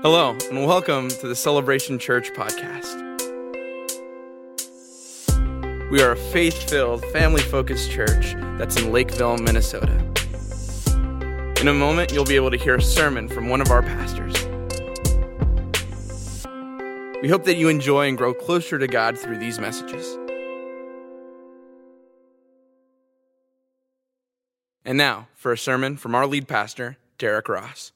Hello, and welcome to the Celebration Church podcast. We are a faith filled, family focused church that's in Lakeville, Minnesota. In a moment, you'll be able to hear a sermon from one of our pastors. We hope that you enjoy and grow closer to God through these messages. And now, for a sermon from our lead pastor, Derrick Ross.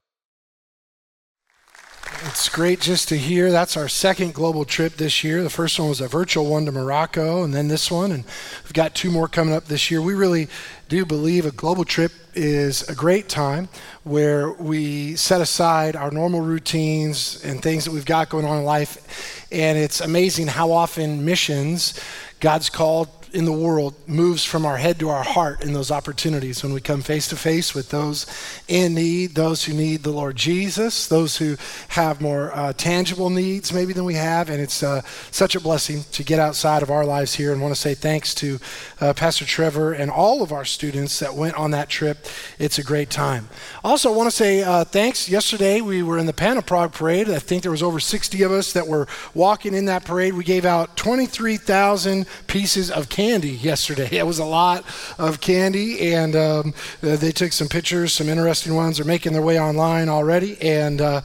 It's great just to hear. That's our second global trip this year. The first one was a virtual one to Morocco, and then this one. And we've got two more coming up this year. We really do believe a global trip is a great time where we set aside our normal routines and things that we've got going on in life. And it's amazing how often missions, God's called in the world moves from our head to our heart in those opportunities when we come face to face with those in need, those who need the Lord Jesus, those who have more uh, tangible needs maybe than we have. And it's uh, such a blessing to get outside of our lives here and want to say thanks to uh, Pastor Trevor and all of our students that went on that trip. It's a great time. Also, I want to say uh, thanks. Yesterday we were in the Pan-O-Prog parade. I think there was over 60 of us that were walking in that parade. We gave out 23,000 pieces of candy candy yesterday. It was a lot of candy, and um, uh, they took some pictures, some interesting ones. They're making their way online already, and uh,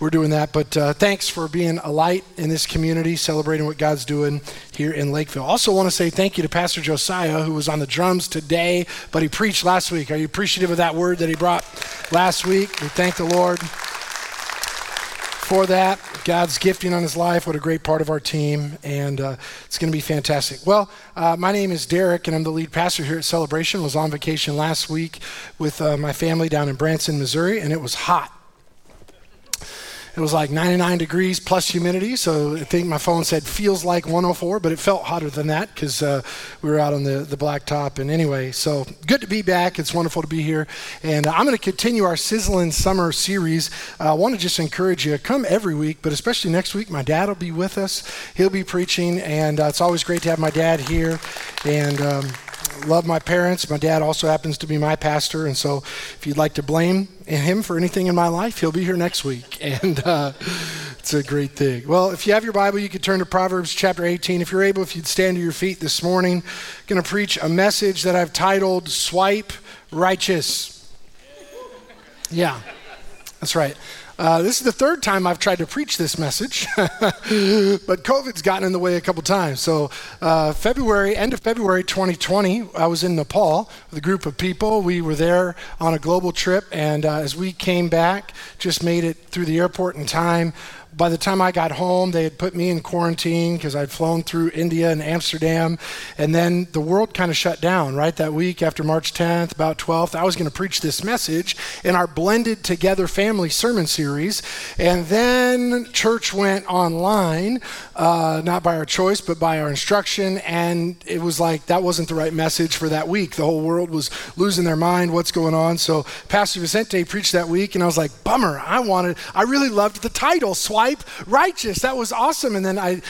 we're doing that. But uh, thanks for being a light in this community, celebrating what God's doing here in Lakeville. Also, want to say thank you to Pastor Josiah, who was on the drums today, but he preached last week. Are you appreciative of that word that he brought last week? We thank the Lord for that. God's gifting on his life. What a great part of our team. And uh, it's going to be fantastic. Well, uh, my name is Derrick, and I'm the lead pastor here at Celebration. I was on vacation last week with uh, my family down in Branson, Missouri, and it was hot. It was like 99 degrees plus humidity, so I think my phone said feels like 104, but it felt hotter than that because uh, we were out on the, the blacktop. And anyway, so good to be back. It's wonderful to be here. And I'm going to continue our Sizzling Summer series. Uh, I want to just encourage you come every week, but especially next week. My dad will be with us, he'll be preaching, and uh, it's always great to have my dad here. And um, love my parents. My dad also happens to be my pastor, and so if you'd like to blame him for anything in my life, he'll be here next week, and uh, it's a great thing. Well, if you have your Bible, you could turn to Proverbs chapter 18. If you're able, if you'd stand to your feet this morning, I'm going to preach a message that I've titled "Swipe Righteous." Yeah, that's right. Uh, this is the third time I've tried to preach this message, but COVID's gotten in the way a couple times. So, uh, February, end of February 2020, I was in Nepal with a group of people. We were there on a global trip, and uh, as we came back, just made it through the airport in time by the time I got home, they had put me in quarantine because I'd flown through India and Amsterdam. And then the world kind of shut down, right? That week after March 10th, about 12th, I was going to preach this message in our blended together family sermon series. And then church went online, uh, not by our choice, but by our instruction. And it was like that wasn't the right message for that week. The whole world was losing their mind. What's going on? So Pastor Vicente preached that week, and I was like, bummer. I wanted, I really loved the title, Swap righteous. That was awesome. And then I,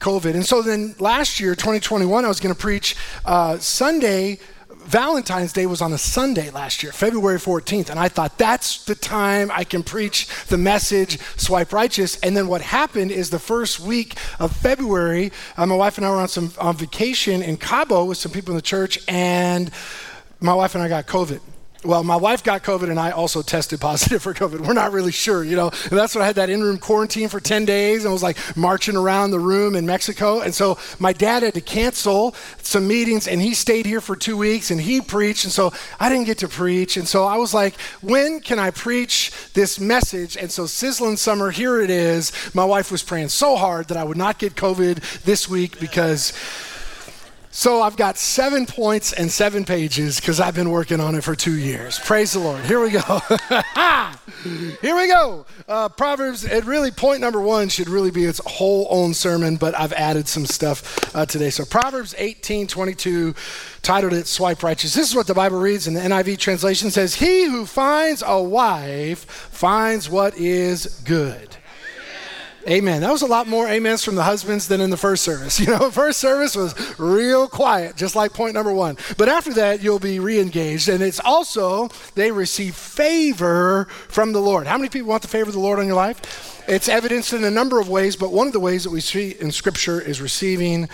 COVID. And so then last year, 2021, I was going to preach uh, Sunday. Valentine's Day was on a Sunday last year, February 14th, and I thought that's the time I can preach the message, swipe righteous. And then what happened is the first week of February, uh, my wife and I were on some on vacation in Cabo with some people in the church, and my wife and I got COVID. Well, my wife got COVID and I also tested positive for COVID. We're not really sure, you know. And that's when I had that in room quarantine for 10 days and I was like marching around the room in Mexico. And so my dad had to cancel some meetings and he stayed here for two weeks and he preached. And so I didn't get to preach. And so I was like, when can I preach this message? And so Sizzling Summer, here it is. My wife was praying so hard that I would not get COVID this week because so I've got seven points and seven pages because I've been working on it for two years. Praise the Lord. Here we go. Here we go. Uh, Proverbs, it really, point number one should really be its whole own sermon, but I've added some stuff uh, today. So Proverbs 18 22, titled it Swipe Righteous. This is what the Bible reads in the NIV translation says, He who finds a wife finds what is good Amen. That was a lot more amens from the husbands than in the first service. You know, first service was real quiet, just like point number one. But after that, you'll be re engaged. And it's also, they receive favor from the Lord. How many people want the favor of the Lord on your life? it's evidenced in a number of ways, but one of the ways that we see in Scripture is receiving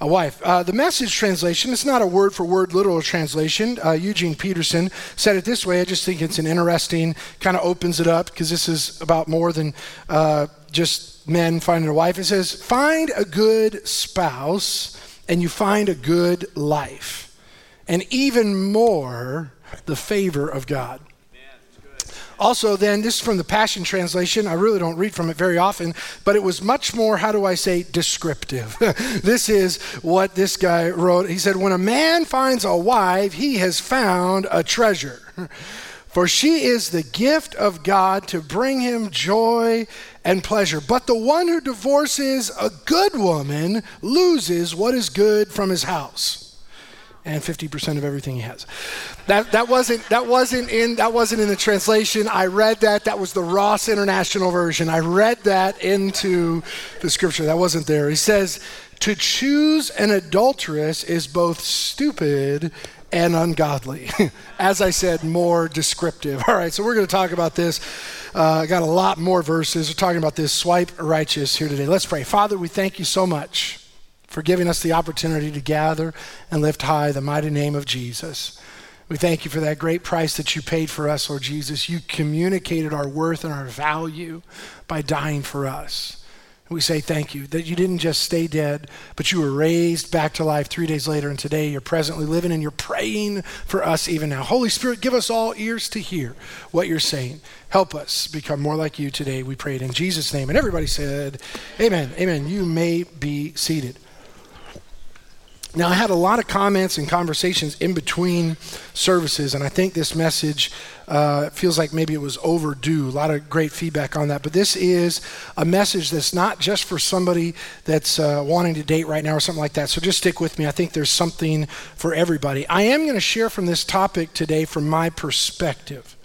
a wife. Uh, the message translation, it's not a word for word literal translation. Uh, Eugene Peterson said it this way. I just think it's an interesting, kind of opens it up because this is about more than uh, just men finding a wife. It says, Find a good spouse and you find a good life, and even more, the favor of God. Also, then, this is from the Passion Translation. I really don't read from it very often, but it was much more, how do I say, descriptive. this is what this guy wrote. He said, When a man finds a wife, he has found a treasure. For she is the gift of God to bring him joy and pleasure. But the one who divorces a good woman loses what is good from his house and 50% of everything he has. That, that, wasn't, that, wasn't in, that wasn't in the translation. I read that. That was the Ross International Version. I read that into the scripture. That wasn't there. He says, To choose an adulteress is both stupid and ungodly. As I said, more descriptive. All right, so we're going to talk about this. Uh, I got a lot more verses. We're talking about this swipe righteous here today. Let's pray. Father, we thank you so much for giving us the opportunity to gather and lift high the mighty name of Jesus. We thank you for that great price that you paid for us, Lord Jesus. You communicated our worth and our value by dying for us. We say thank you that you didn't just stay dead, but you were raised back to life three days later, and today you're presently living and you're praying for us even now. Holy Spirit, give us all ears to hear what you're saying. Help us become more like you today. We pray it in Jesus' name. And everybody said, Amen. Amen. You may be seated. Now, I had a lot of comments and conversations in between services, and I think this message uh, feels like maybe it was overdue. A lot of great feedback on that. But this is a message that's not just for somebody that's uh, wanting to date right now or something like that. So just stick with me. I think there's something for everybody. I am going to share from this topic today from my perspective.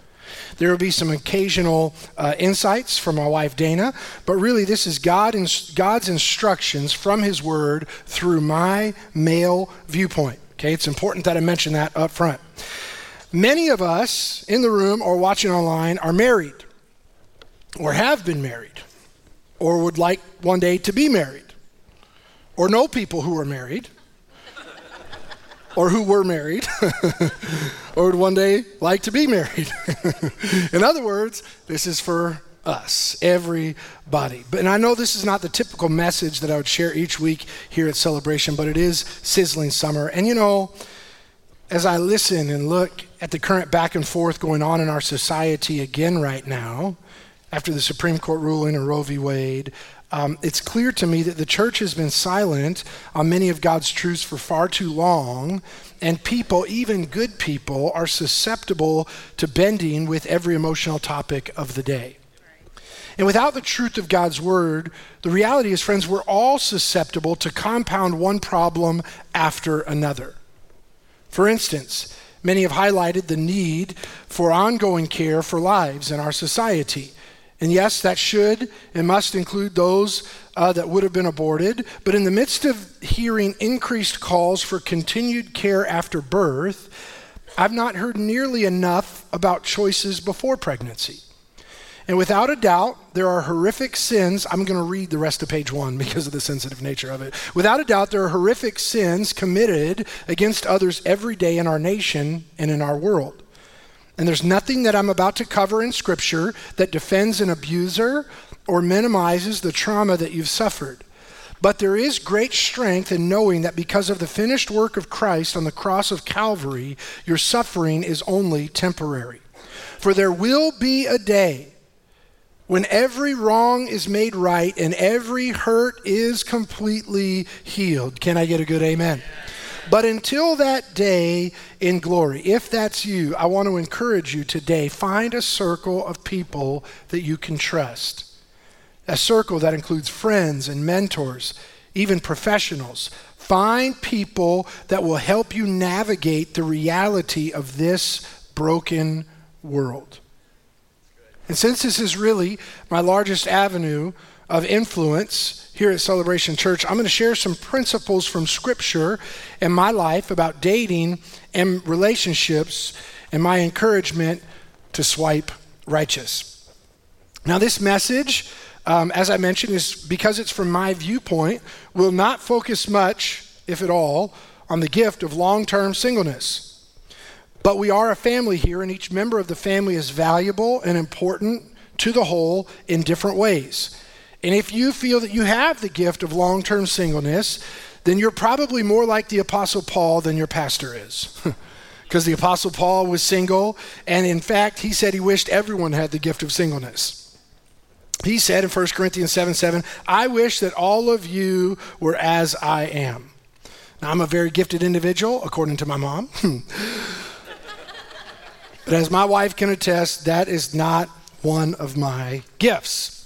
There will be some occasional uh, insights from my wife Dana, but really this is God God's instructions from His Word through my male viewpoint. Okay, it's important that I mention that up front. Many of us in the room or watching online are married, or have been married, or would like one day to be married, or know people who are married or who were married or would one day like to be married. In other words, this is for us, everybody. But, and I know this is not the typical message that I would share each week here at Celebration, but it is sizzling summer. And you know, as I listen and look at the current back and forth going on in our society again right now, after the Supreme Court ruling in Roe v. Wade, um, it's clear to me that the church has been silent on many of God's truths for far too long, and people, even good people, are susceptible to bending with every emotional topic of the day. And without the truth of God's word, the reality is, friends, we're all susceptible to compound one problem after another. For instance, many have highlighted the need for ongoing care for lives in our society. And yes, that should and must include those uh, that would have been aborted. But in the midst of hearing increased calls for continued care after birth, I've not heard nearly enough about choices before pregnancy. And without a doubt, there are horrific sins. I'm going to read the rest of page one because of the sensitive nature of it. Without a doubt, there are horrific sins committed against others every day in our nation and in our world. And there's nothing that I'm about to cover in Scripture that defends an abuser or minimizes the trauma that you've suffered. But there is great strength in knowing that because of the finished work of Christ on the cross of Calvary, your suffering is only temporary. For there will be a day when every wrong is made right and every hurt is completely healed. Can I get a good amen? But until that day in glory, if that's you, I want to encourage you today find a circle of people that you can trust. A circle that includes friends and mentors, even professionals. Find people that will help you navigate the reality of this broken world. And since this is really my largest avenue of influence here at Celebration Church, I'm going to share some principles from Scripture in my life about dating and relationships and my encouragement to swipe righteous. Now, this message um, as I mentioned, is because it's from my viewpoint, will not focus much, if at all, on the gift of long term singleness. But we are a family here, and each member of the family is valuable and important to the whole in different ways. And if you feel that you have the gift of long term singleness, then you're probably more like the Apostle Paul than your pastor is. Because the Apostle Paul was single, and in fact, he said he wished everyone had the gift of singleness. He said in 1 Corinthians 7 7, I wish that all of you were as I am. Now, I'm a very gifted individual, according to my mom. but as my wife can attest, that is not one of my gifts.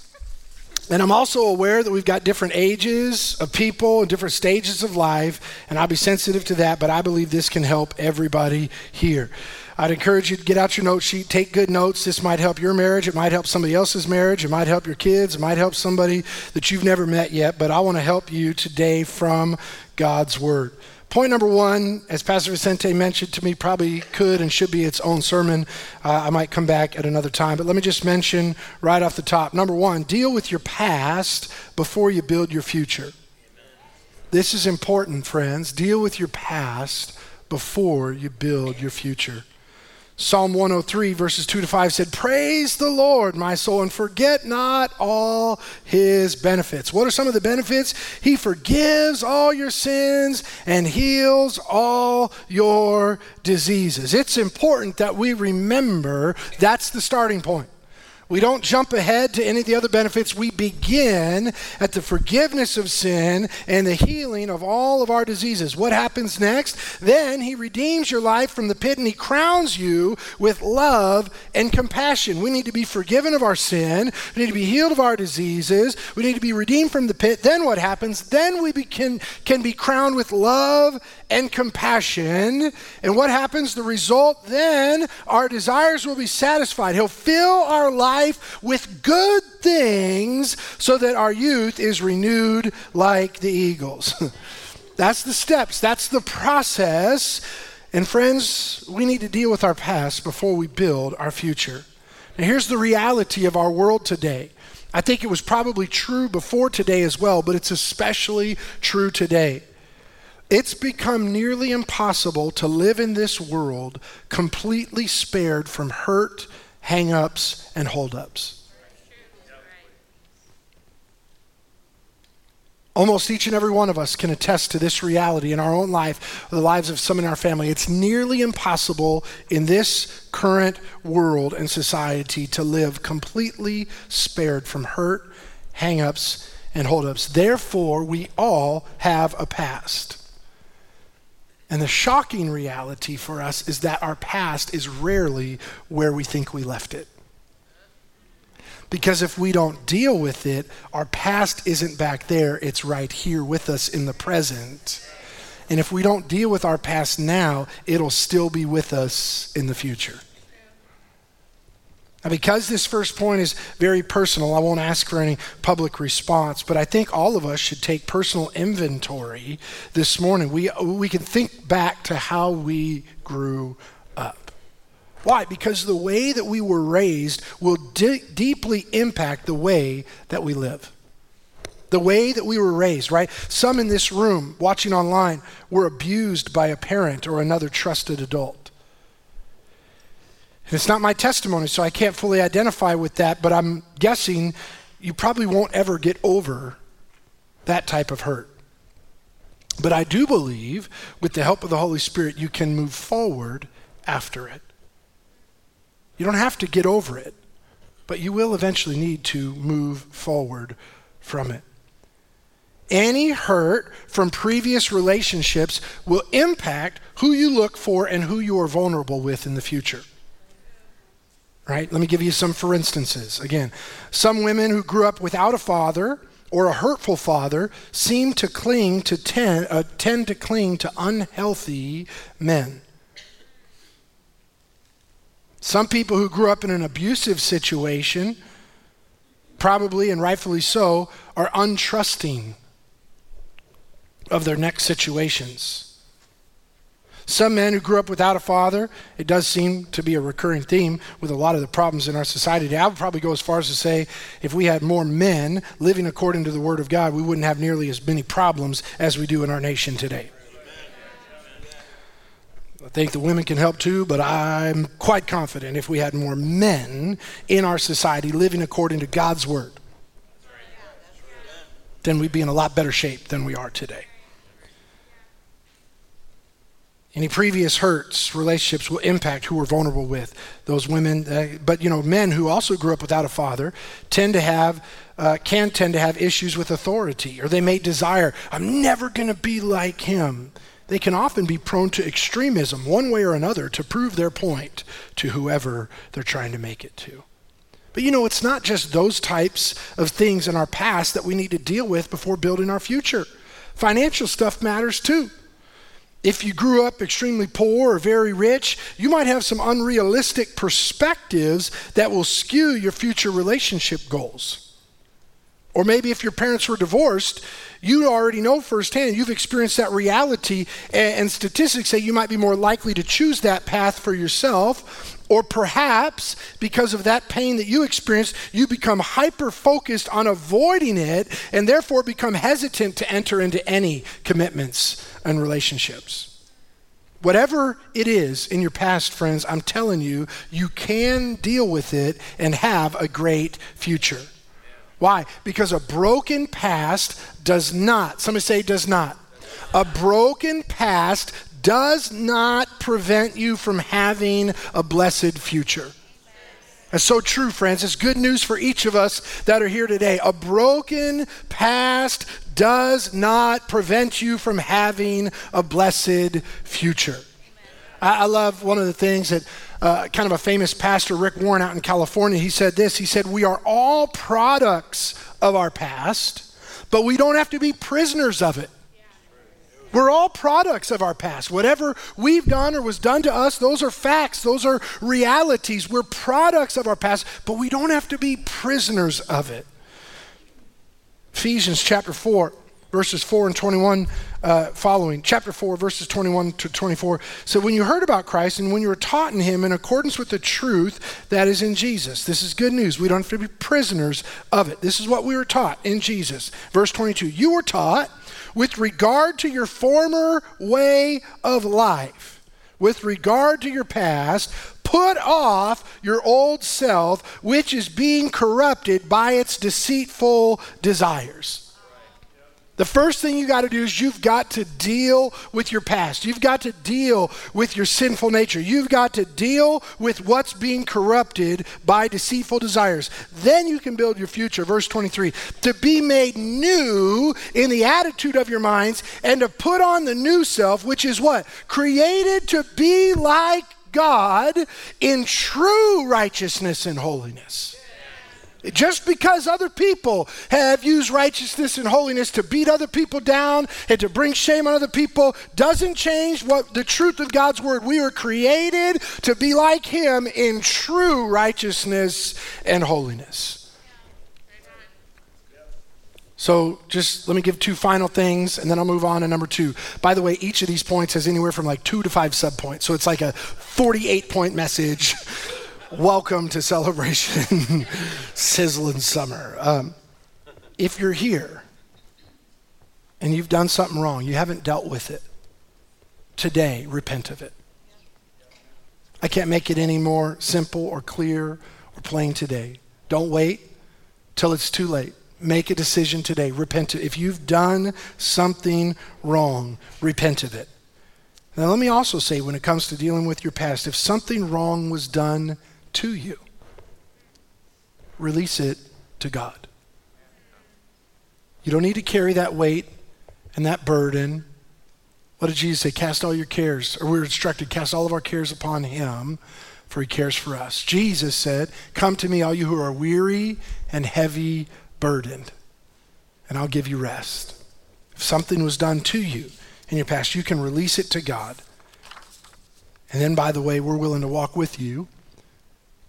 And I'm also aware that we've got different ages of people and different stages of life, and I'll be sensitive to that, but I believe this can help everybody here. I'd encourage you to get out your note sheet, take good notes. This might help your marriage. It might help somebody else's marriage. It might help your kids. It might help somebody that you've never met yet. But I want to help you today from God's Word. Point number one, as Pastor Vicente mentioned to me, probably could and should be its own sermon. Uh, I might come back at another time, but let me just mention right off the top. Number one, deal with your past before you build your future. This is important, friends. Deal with your past before you build your future. Psalm 103, verses 2 to 5 said, Praise the Lord, my soul, and forget not all his benefits. What are some of the benefits? He forgives all your sins and heals all your diseases. It's important that we remember that's the starting point. We don't jump ahead to any of the other benefits. We begin at the forgiveness of sin and the healing of all of our diseases. What happens next? Then he redeems your life from the pit and he crowns you with love and compassion. We need to be forgiven of our sin. We need to be healed of our diseases. We need to be redeemed from the pit. Then what happens? Then we can, can be crowned with love and compassion. And what happens? The result then, our desires will be satisfied. He'll fill our life with good things so that our youth is renewed like the eagles. that's the steps, that's the process. And friends, we need to deal with our past before we build our future. Now, here's the reality of our world today. I think it was probably true before today as well, but it's especially true today. It's become nearly impossible to live in this world completely spared from hurt, hang ups, and hold ups. Almost each and every one of us can attest to this reality in our own life, or the lives of some in our family. It's nearly impossible in this current world and society to live completely spared from hurt, hang ups, and hold ups. Therefore, we all have a past. And the shocking reality for us is that our past is rarely where we think we left it. Because if we don't deal with it, our past isn't back there, it's right here with us in the present. And if we don't deal with our past now, it'll still be with us in the future. Now, because this first point is very personal, I won't ask for any public response, but I think all of us should take personal inventory this morning. We, we can think back to how we grew up. Why? Because the way that we were raised will di- deeply impact the way that we live. The way that we were raised, right? Some in this room watching online were abused by a parent or another trusted adult. And it's not my testimony, so I can't fully identify with that, but I'm guessing you probably won't ever get over that type of hurt. But I do believe, with the help of the Holy Spirit, you can move forward after it. You don't have to get over it, but you will eventually need to move forward from it. Any hurt from previous relationships will impact who you look for and who you are vulnerable with in the future right? Let me give you some for instances. Again, some women who grew up without a father or a hurtful father seem to cling to ten, uh, tend to cling to unhealthy men. Some people who grew up in an abusive situation, probably and rightfully so, are untrusting of their next situations. Some men who grew up without a father, it does seem to be a recurring theme with a lot of the problems in our society. I would probably go as far as to say if we had more men living according to the Word of God, we wouldn't have nearly as many problems as we do in our nation today. I think the women can help too, but I'm quite confident if we had more men in our society living according to God's word, then we'd be in a lot better shape than we are today. Any previous hurts, relationships will impact who we're vulnerable with. Those women, uh, but you know, men who also grew up without a father tend to have, uh, can tend to have issues with authority, or they may desire, I'm never going to be like him they can often be prone to extremism, one way or another, to prove their point to whoever they're trying to make it to. But you know, it's not just those types of things in our past that we need to deal with before building our future. Financial stuff matters too. If you grew up extremely poor or very rich, you might have some unrealistic perspectives that will skew your future relationship goals. Or maybe if your parents were divorced, you already know firsthand, you've experienced that reality, and, statistics say you might be more likely to choose that path for yourself. Or perhaps because of that pain that you experienced, you become hyper focused on avoiding it and therefore become hesitant to enter into any commitments and relationships. Whatever it is in your past, friends, I'm telling you, you can deal with it and have a great future. Why? Because a broken past does not, somebody say does not. A broken past does not prevent you from having a blessed future. That's so true, friends. It's good news for each of us that are here today. A broken past does not prevent you from having a blessed future. I, I love one of the things that uh, kind of a famous pastor, Rick Warren, out in California, he said this. He said, We are all products of our past, but we don't have to be prisoners of it. We're all products of our past. Whatever we've done or was done to us, those are facts, those are realities. We're products of our past, but we don't have to be prisoners of it. Ephesians chapter 4 verses 4 and 21 uh, following. Chapter 4, verses 21 to 24. So, when you heard about Christ and when you were taught in him in accordance with the truth that is in Jesus, this is good news. We don't have to be prisoners of it. This is what we were taught in Jesus. Verse 22 You were taught with regard to your former way of life, with regard to your past, put off your old self, which is being corrupted by its deceitful desires. The first thing you got to do is you've got to deal with your past. You've got to deal with your sinful nature. You've got to deal with what's being corrupted by deceitful desires. Then you can build your future. Verse 23 to be made new in the attitude of your minds and to put on the new self, which is what? Created to be like God in true righteousness and holiness. Just because other people have used righteousness and holiness to beat other people down and to bring shame on other people doesn't change what the truth of God's word. We were created to be like him in true righteousness and holiness. So, just let me give two final things and then I'll move on to number two. By the way, each of these points has anywhere from like two to five subpoints. So, it's like a 48 point message welcome to Celebration Sizzling Summer. Um, if you're here and you've done something wrong, you haven't dealt with it, today, repent of it. I can't make it any more simple or clear or plain today. Don't wait till it's too late. Make a decision today. Repent. Of, If you've done something wrong, repent of it. Now, let me also say when it comes to dealing with your past, if something wrong was done to you. Release it to God. You don't need to carry that weight and that burden. What did Jesus say? Cast all your cares, or we were instructed, cast all of our cares upon Him, for He cares for us. Jesus said, Come to me, all you who are weary and heavy burdened, and I'll give you rest. If something was done to you in your past, you can release it to God. And then, by the way, we're willing to walk with you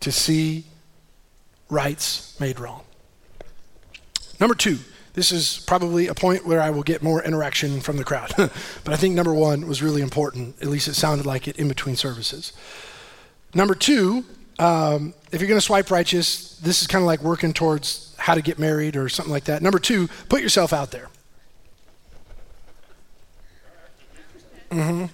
to see rights made wrong. Number two, This is probably a point where I will get more interaction from the crowd. but I think number one was really important. At least it sounded like it in between services. Number two, um, if you're going to swipe righteous, this is kind of like working towards how to get married or something like that. Number two, put yourself out there. Mm-hmm.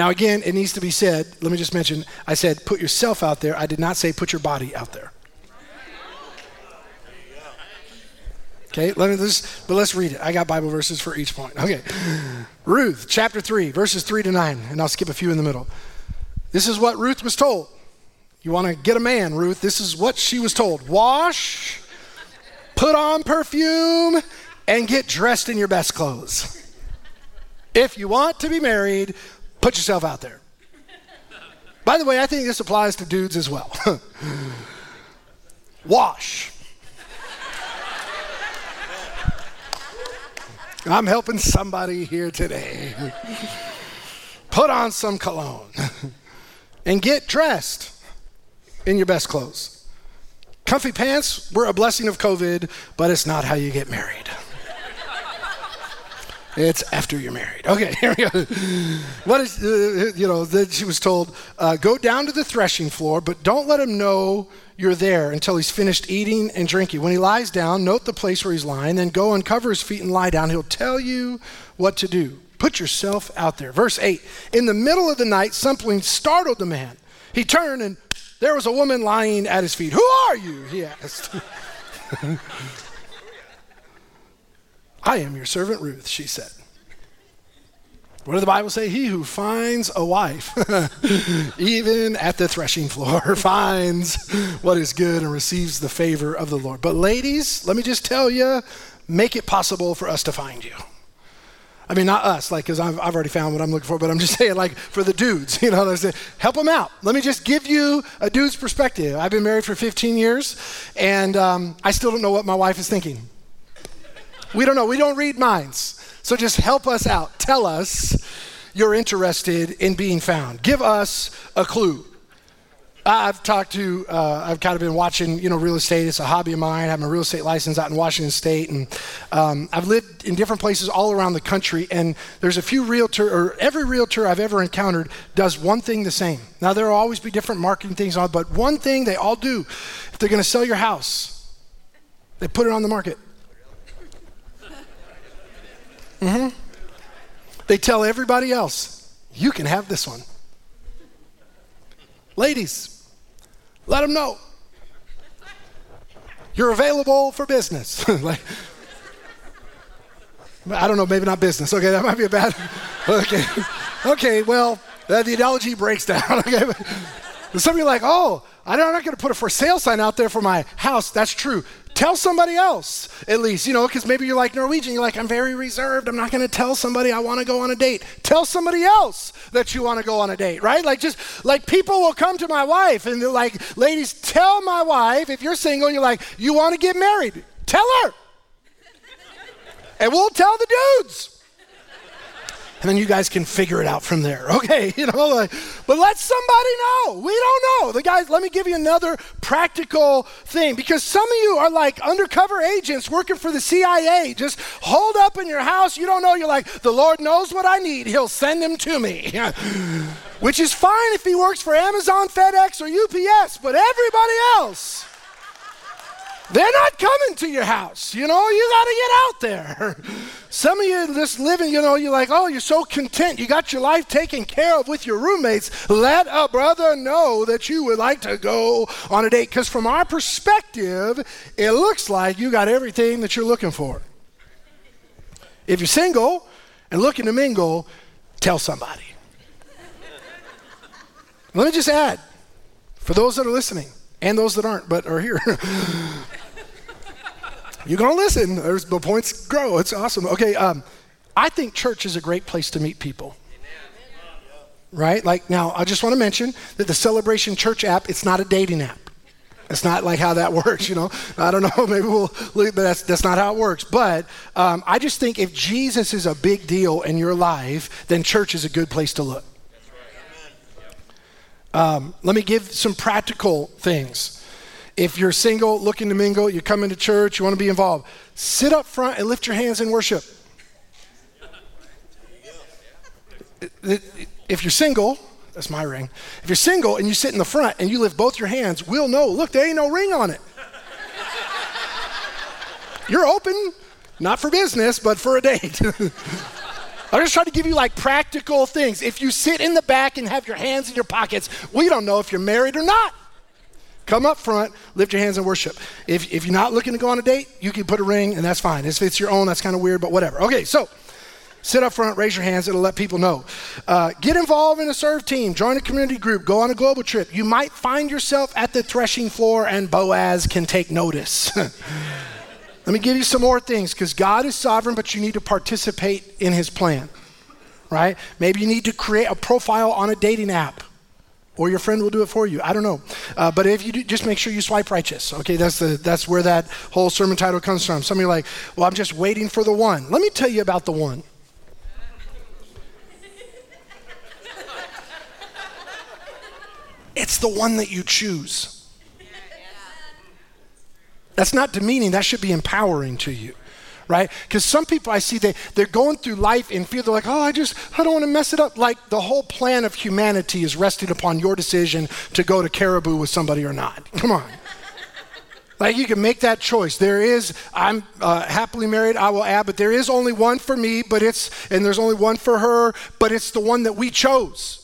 Now, again, it needs to be said. Let me just mention I said put yourself out there. I did not say put your body out there. Okay, let me just, but let's read it. I got Bible verses for each point. Okay. Ruth, chapter 3, verses 3 to 9, and I'll skip a few in the middle. This is what Ruth was told. You want to get a man, Ruth, this is what she was told. Wash, put on perfume, and get dressed in your best clothes. If you want to be married, put yourself out there. By the way, I think this applies to dudes as well. Wash I'm helping somebody here today. Put on some cologne and get dressed in your best clothes. Comfy pants were a blessing of COVID, but it's not how you get married. It's after you're married. Okay, here we go. What is, uh, you know, that she was told, uh, go down to the threshing floor, but don't let him know you're there until he's finished eating and drinking. When he lies down, note the place where he's lying, then go uncover his feet and lie down. He'll tell you what to do. Put yourself out there. Verse 8 In the middle of the night, something startled the man. He turned and there was a woman lying at his feet. Who are you? He asked. I am your servant Ruth, she said. What does the Bible say? He who finds a wife, even at the threshing floor, finds what is good and receives the favor of the Lord. But, ladies, let me just tell you make it possible for us to find you. I mean, not us, like, because I've, I've already found what I'm looking for, but I'm just saying, like, for the dudes, you know, what I say, help them out. Let me just give you a dude's perspective. I've been married for 15 years, and um, I still don't know what my wife is thinking. We don't know. We don't read minds. So just help us out. Tell us you're interested in being found. Give us a clue. I've talked to, uh, I've kind of been watching, you know, real estate. It's a hobby of mine. I have a real estate license out in Washington State, and um, I've lived in different places all around the country. And there's a few realtor, or every realtor I've ever encountered does one thing the same. Now there will always be different marketing things on, but one thing they all do, if they're going to sell your house, they put it on the market. Mm-hmm. They tell everybody else, you can have this one. Ladies, let them know. You're available for business. like, I don't know, maybe not business. Okay, that might be a bad. Okay, okay. Well, the analogy breaks down. okay, some of you are like, oh, I'm not going to put a for sale sign out there for my house. That's true. Tell somebody else, at least, you know, because maybe you're like Norwegian. You're like, I'm very reserved. I'm not going to tell somebody I want to go on a date. Tell somebody else that you want to go on a date, right? Like, just like people will come to my wife and they're like, ladies, tell my wife, if you're single, you're like, you want to get married. Tell her. and we'll tell the dudes and then you guys can figure it out from there. Okay, you know, like, but let somebody know. We don't know. The guys, let me give you another practical thing because some of you are like undercover agents working for the CIA. Just hold up in your house. You don't know. You're like, the Lord knows what I need. He'll send them to me. Which is fine if he works for Amazon, FedEx, or UPS, but everybody else. They're not coming to your house. You know, you got to get out there. Some of you just living, you know, you're like, oh, you're so content. You got your life taken care of with your roommates. Let a brother know that you would like to go on a date. Because from our perspective, it looks like you got everything that you're looking for. If you're single and looking to mingle, tell somebody. Let me just add for those that are listening and those that aren't but are here. You're going to listen. There's, the points grow. It's awesome. Okay, um, I think church is a great place to meet people. Right? Like, now, I just want to mention that the Celebration Church app, it's not a dating app. It's not like how that works, you know. I don't know. Maybe we'll, but that's that's not how it works. But um, I just think if Jesus is a big deal in your life, then church is a good place to look. Um, let me give some practical things If you're single, looking to mingle, you come into church, you want to be involved, sit up front and lift your hands in worship. If you're single, that's my ring. If you're single and you sit in the front and you lift both your hands, we'll know, look, there ain't no ring on it. you're open, not for business, but for a date. I'm just trying to give you like practical things. If you sit in the back and have your hands in your pockets, we don't know if you're married or not. Come up front, lift your hands and worship. If, if you're not looking to go on a date, you can put a ring and that's fine. If it's your own, that's kind of weird, but whatever. Okay, so sit up front, raise your hands, it'll let people know. Uh, get involved in a serve team, join a community group, go on a global trip. You might find yourself at the threshing floor and Boaz can take notice. Let me give you some more things because God is sovereign, but you need to participate in his plan, right? Maybe you need to create a profile on a dating app. Or your friend will do it for you. I don't know, uh, but if you do, just make sure you swipe righteous. Okay, that's the that's where that whole sermon title comes from. Some of you are like, "Well, I'm just waiting for the one." Let me tell you about the one. It's the one that you choose. That's not demeaning, that should be empowering to you. Right? Because some people I see they, they're going through life in fear. They're like, oh, I just, I don't want to mess it up. Like the whole plan of humanity is resting upon your decision to go to Caribou with somebody or not. Come on. Like you can make that choice. There is, I'm uh, happily married, I will add, but there is only one for me, but it's, and there's only one for her, but it's the one that we chose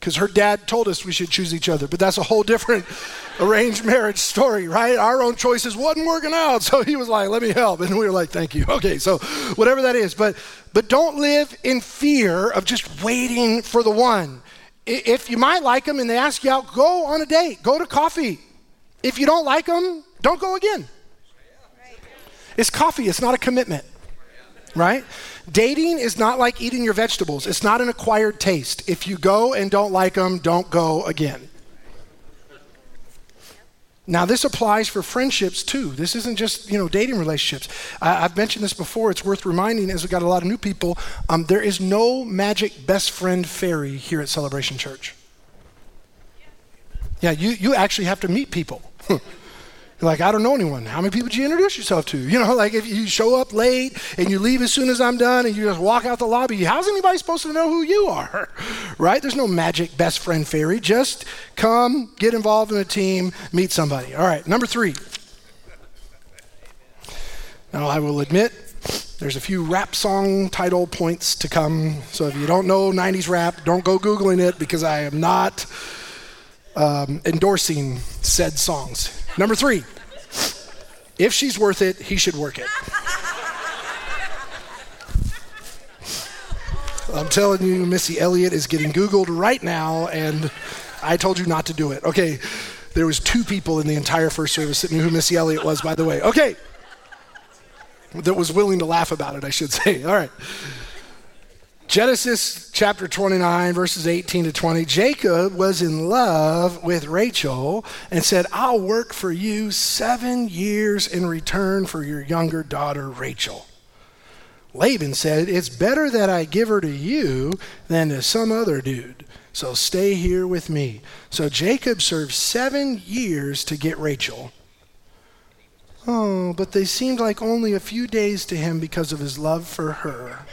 because her dad told us we should choose each other. But that's a whole different arranged marriage story, right? Our own choices wasn't working out, so he was like, "Let me help," and we were like, "Thank you." Okay, so whatever that is, but but don't live in fear of just waiting for the one. If you might like them and they ask you out, go on a date, go to coffee. If you don't like them, don't go again. It's coffee. It's not a commitment right? Dating is not like eating your vegetables, it's not an acquired taste. If you go and don't like them, don't go again. Now, this applies for friendships too. This isn't just you know dating relationships. I, have mentioned this before. It's worth reminding as we've got a lot of new people. Um, there is no magic best friend fairy here at Celebration Church. Yeah, you, you actually have to meet people. like, I don't know anyone. How many people did you introduce yourself to? You know, like if you show up late and you leave as soon as I'm done and you just walk out the lobby, how's anybody supposed to know who you are? Right? There's no magic best friend fairy. Just come, get involved in a team, meet somebody. All right, number three. Now, I will admit, there's a few rap song title points to come. So if you don't know 90s rap, don't go Googling it because I am not um, endorsing said songs. Number three, if she's worth it, he should work it. I'm telling you, Missy Elliott is getting Googled right now, and I told you not to do it. Okay, there was two people in the entire first service that knew who Missy Elliott was, by the way. Okay, that was willing to laugh about it, I should say. All right. Genesis chapter 29, verses 18 to 20. Jacob was in love with Rachel and said, I'll work for you seven years in return for your younger daughter, Rachel. Laban said, It's better that I give her to you than to some other dude. So stay here with me. So Jacob served seven years to get Rachel. Oh, but they seemed like only a few days to him because of his love for her.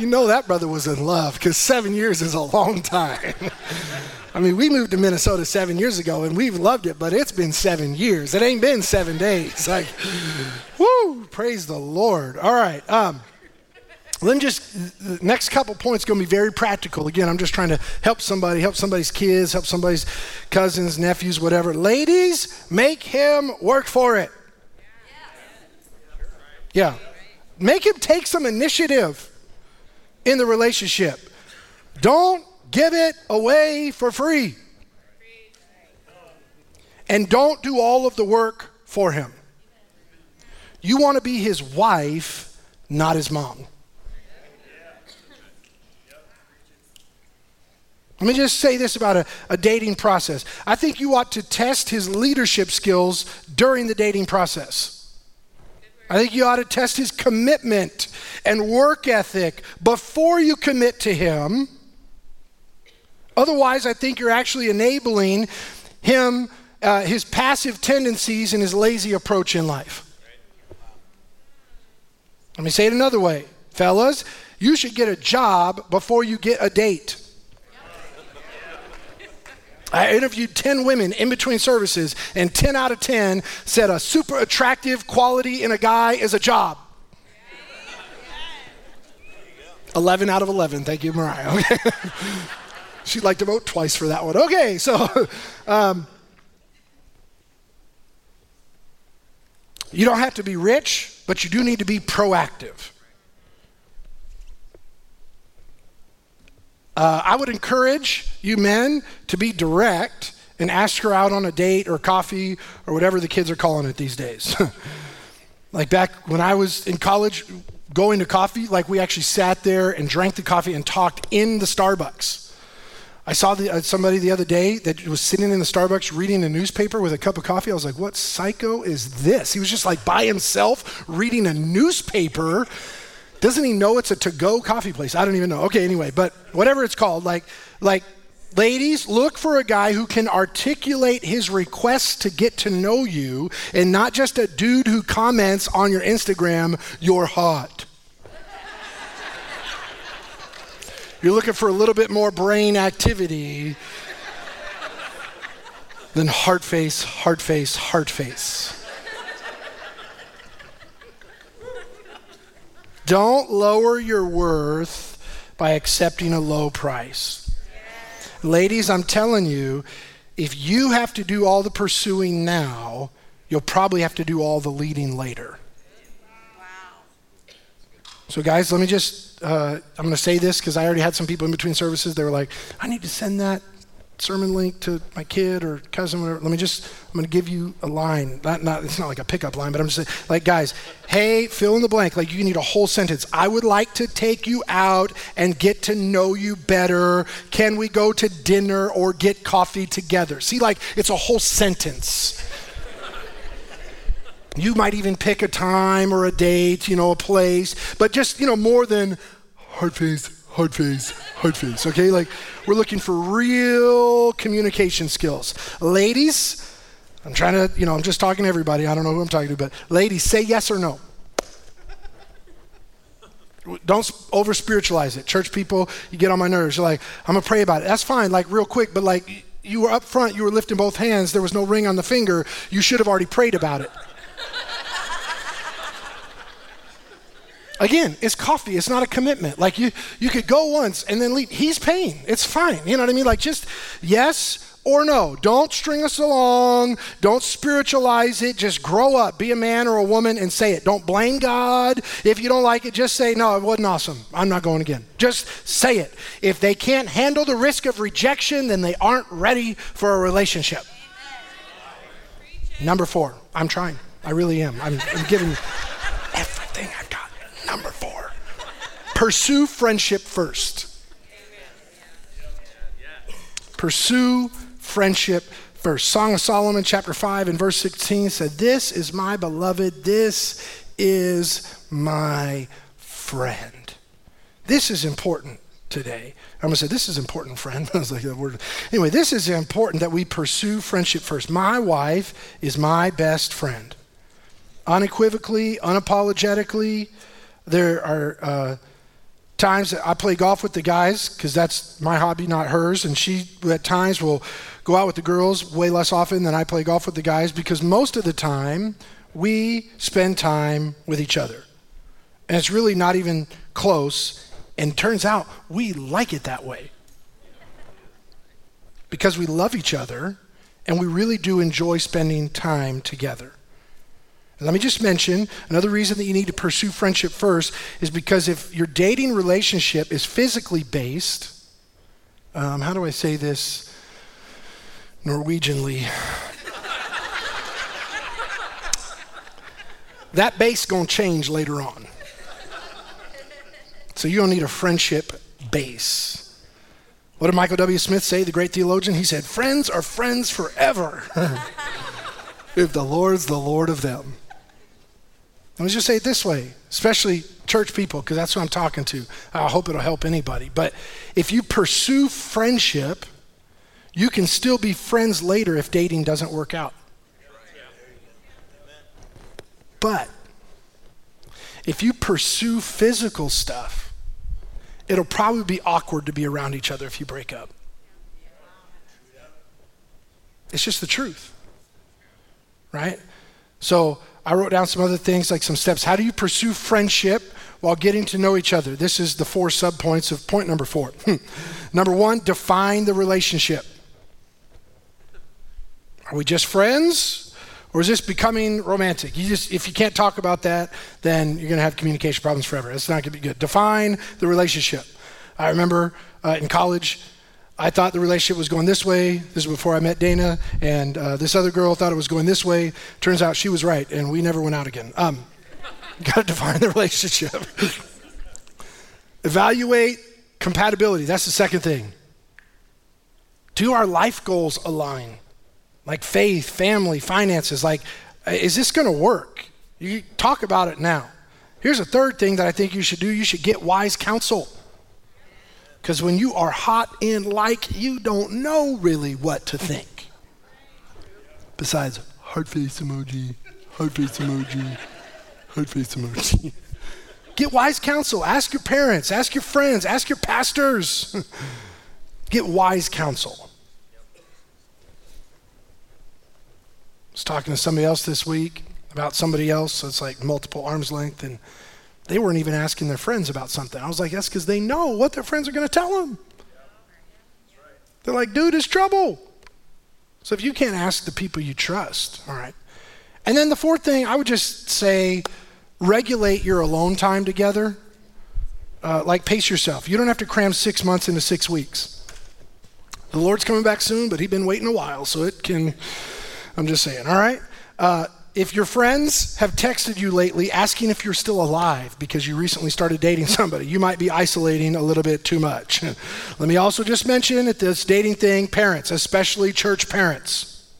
You know that brother was in love because seven years is a long time. I mean, we moved to Minnesota seven years ago and we've loved it, but it's been seven years. It ain't been seven days. Like, woo, praise the Lord. All right. Um, let me just, the next couple points going to be very practical. Again, I'm just trying to help somebody, help somebody's kids, help somebody's cousins, nephews, whatever. Ladies, make him work for it. Yeah. Make him take some initiative in the relationship. Don't give it away for free. And don't do all of the work for him. You want to be his wife, not his mom. Let me just say this about a, a, dating process. I think you ought to test his leadership skills during the dating process. I think you ought to test his commitment and work ethic before you commit to him. Otherwise, I think you're actually enabling him, uh, his passive tendencies, and his lazy approach in life. Let me say it another way. Fellas, you should get a job before you get a date. I interviewed 10 women in between services, and 10 out of 10 said a super attractive quality in a guy is a job. 11 out of 11. Thank you, Mariah. Okay. She'd like to vote twice for that one. Okay, so um, you don't have to be rich, but you do need to be proactive. Uh, I would encourage you men to be direct and ask her out on a date or coffee or whatever the kids are calling it these days. like back when I was in college, going to coffee, like we actually sat there and drank the coffee and talked in the Starbucks. I saw the, uh, somebody the other day that was sitting in the Starbucks reading a newspaper with a cup of coffee. I was like, what psycho is this? He was just like by himself reading a newspaper doesn't he know it's a to-go coffee place? I don't even know. Okay, anyway, but whatever it's called, like, like, ladies, look for a guy who can articulate his requests to get to know you, and not just a dude who comments on your Instagram, "You're hot." You're looking for a little bit more brain activity than heart face, heart face, heart face. Don't lower your worth by accepting a low price. Ladies, I'm telling you, if you have to do all the pursuing now, you'll probably have to do all the leading later. Wow. So, guys, let me just, uh, I'm going to say this because I already had some people in between services. They were like, I need to send that sermon link to my kid or cousin, whatever. Let me just, I'm going to give you a line. Not, not, it's not like a pickup line, but I'm just saying, like, guys, hey, fill in the blank. Like, you need a whole sentence. I would like to take you out and get to know you better. Can we go to dinner or get coffee together? See, like, it's a whole sentence. You might even pick a time or a date, you know, a place, but just, you know, more than hard face, hard face, hard face, okay? Like, we're looking for real communication skills. Ladies, I'm trying to, you know, I'm just talking to everybody. I don't know who I'm talking to, but ladies, say yes or no. Don't over spiritualize it. Church people, you get on my nerves. You're like, I'm to pray about it. That's fine, like, real quick, but like, you were up front, you were lifting both hands, there was no ring on the finger. You should have already prayed about it. Again, it's coffee. It's not a commitment. Like you, you could go once and then leave. He's paying. It's fine. You know what I mean? Like just yes or no. Don't string us along. Don't spiritualize it. Just grow up. Be a man or a woman and say it. Don't blame God. If you don't like it, just say, no, it wasn't awesome. I'm not going again. Just say it. If they can't handle the risk of rejection, then they aren't ready for a relationship. Number four, I'm trying. I really am. I'm, I'm giving. Number four, pursue friendship first. Pursue friendship first. Song of Solomon, chapter 5, and verse 16 said, This is my beloved, this is my friend. This is important today. I'm to say, This is important, friend. I was like, that word. Anyway, this is important that we pursue friendship first. My wife is my best friend. Unequivocally, unapologetically, there are uh, times that I play golf with the guys because that's my hobby, not hers. And she, at times, will go out with the girls way less often than I play golf with the guys because most of the time we spend time with each other. And it's really not even close. And turns out we like it that way because we love each other and we really do enjoy spending time together. Let me just mention another reason that you need to pursue friendship first is because if your dating relationship is physically based, um, how do I say this Norwegianly? that base gonna change later on. So you don't need a friendship base. What did Michael W. Smith say, the great theologian? He said, Friends are friends forever if the Lord's the Lord of them. Let me just say it this way, especially church people, because that's who I'm talking to. I hope it'll help anybody. But if you pursue friendship, you can still be friends later if dating doesn't work out. But if you pursue physical stuff, it'll probably be awkward to be around each other if you break up. It's just the truth, right? So I wrote down some other things, like some steps. How do you pursue friendship while getting to know each other? This is the four subpoints of point number four. number one, define the relationship. Are we just friends? Or is this becoming romantic? You just, if you can't talk about that, then you're going to have communication problems forever. It's not going to be good. Define the relationship. I remember uh, in college, I thought the relationship was going this way. This is before I met Dana, and uh, this other girl thought it was going this way. Turns out she was right, and we never went out again. Um, Got to define the relationship. Evaluate compatibility. That's the second thing. Do our life goals align? like faith, family, finances. Like, is this going to work? You talk about it now. Here's a third thing that I think you should do you should get wise counsel. Because when you are hot in like, you don't know really what to think. Besides, heart face emoji, heart face emoji, heart face emoji. Get wise counsel. Ask your parents, ask your friends, ask your pastors. Get wise counsel. I was talking to somebody else this week about somebody else. So it's like multiple arm's length, and they weren't even asking their friends about something. I was like, that's because they know what their friends are going to tell them. They're like, dude, it's trouble. So if you can't ask the people you trust, all right. And then the fourth thing, I would just say, regulate your alone time together. Uh, like pace yourself. You don't have to cram six months into six weeks. The Lord's coming back soon, but He's been waiting a while, so it can I'm just saying, all right? Uh, if your friends have texted you lately asking if you're still alive because you recently started dating somebody, you might be isolating a little bit too much. Let me also just mention at this dating thing, parents, especially church parents,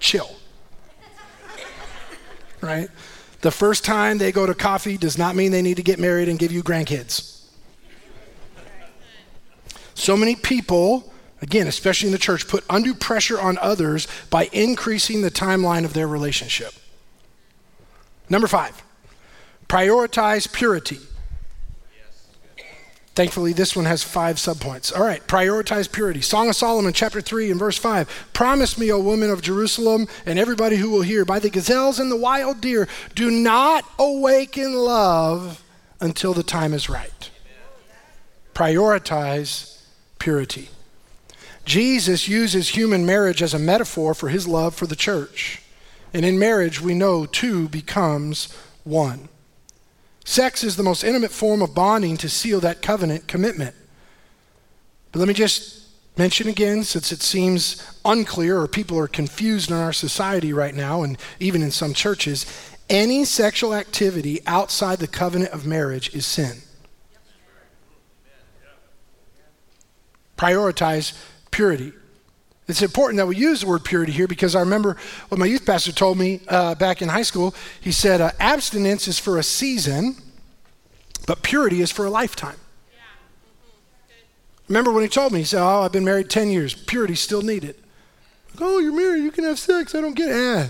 chill. right? The first time they go to coffee does not mean they need to get married and give you grandkids. So many people again, especially in the church, put undue pressure on others by increasing the timeline of their relationship. Number five, prioritize purity. Thankfully, this one has five subpoints. All right, prioritize purity. Song of Solomon, chapter 3, and verse 5. Promise me, O woman of Jerusalem, and everybody who will hear, by the gazelles and the wild deer, do not awaken love until the time is right. Prioritize purity. Jesus uses human marriage as a metaphor for his love for the church. And in marriage, we know two becomes one. Sex is the most intimate form of bonding to seal that covenant commitment. But let me just mention again, since it seems unclear or people are confused in our society right now, and even in some churches, any sexual activity outside the covenant of marriage is sin. Prioritize purity. It's important that we use the word purity here because I remember what my youth pastor told me uh, back in high school. He said, uh, abstinence is for a season, but purity is for a lifetime. Yeah. Mm-hmm. Remember when he told me, he said, Oh, I've been married 10 years. Purity's still needed. Like, oh, you're married. You can have sex. I don't get it. Eh.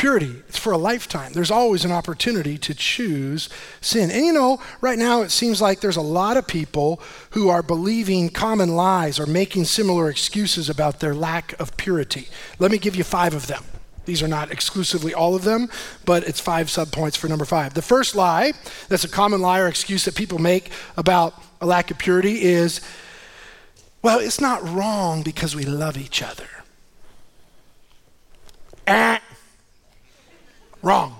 Purity, it's for a lifetime. There's always an opportunity to choose sin. And you know, right now it seems like there's a lot of people who are believing common lies or making similar excuses about their lack of purity. Let me give you five of them. These are not exclusively all of them, but it's five subpoints for number five. The first lie that's a common lie or excuse that people make about a lack of purity is well, it's not wrong because we love each other. Ah, Wrong.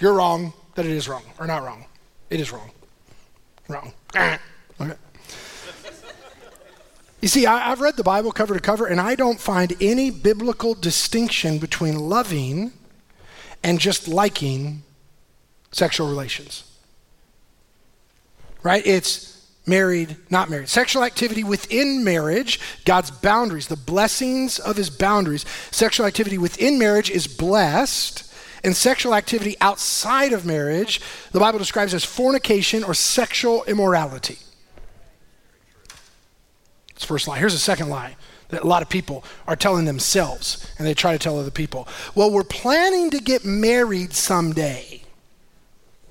You're wrong that it is wrong, or not wrong. It is wrong. Wrong. Ah. Okay. You see, I, have read the Bible cover to cover, and I don't find any biblical distinction between loving and just liking sexual relations. Right? It's married, not married. Sexual activity within marriage, God's boundaries, the blessings of his boundaries. Sexual activity within marriage is blessed and sexual activity outside of marriage, the Bible describes as fornication or sexual immorality. It's first lie. Here's a second lie that a lot of people are telling themselves and they try to tell other people. Well, we're planning to get married someday,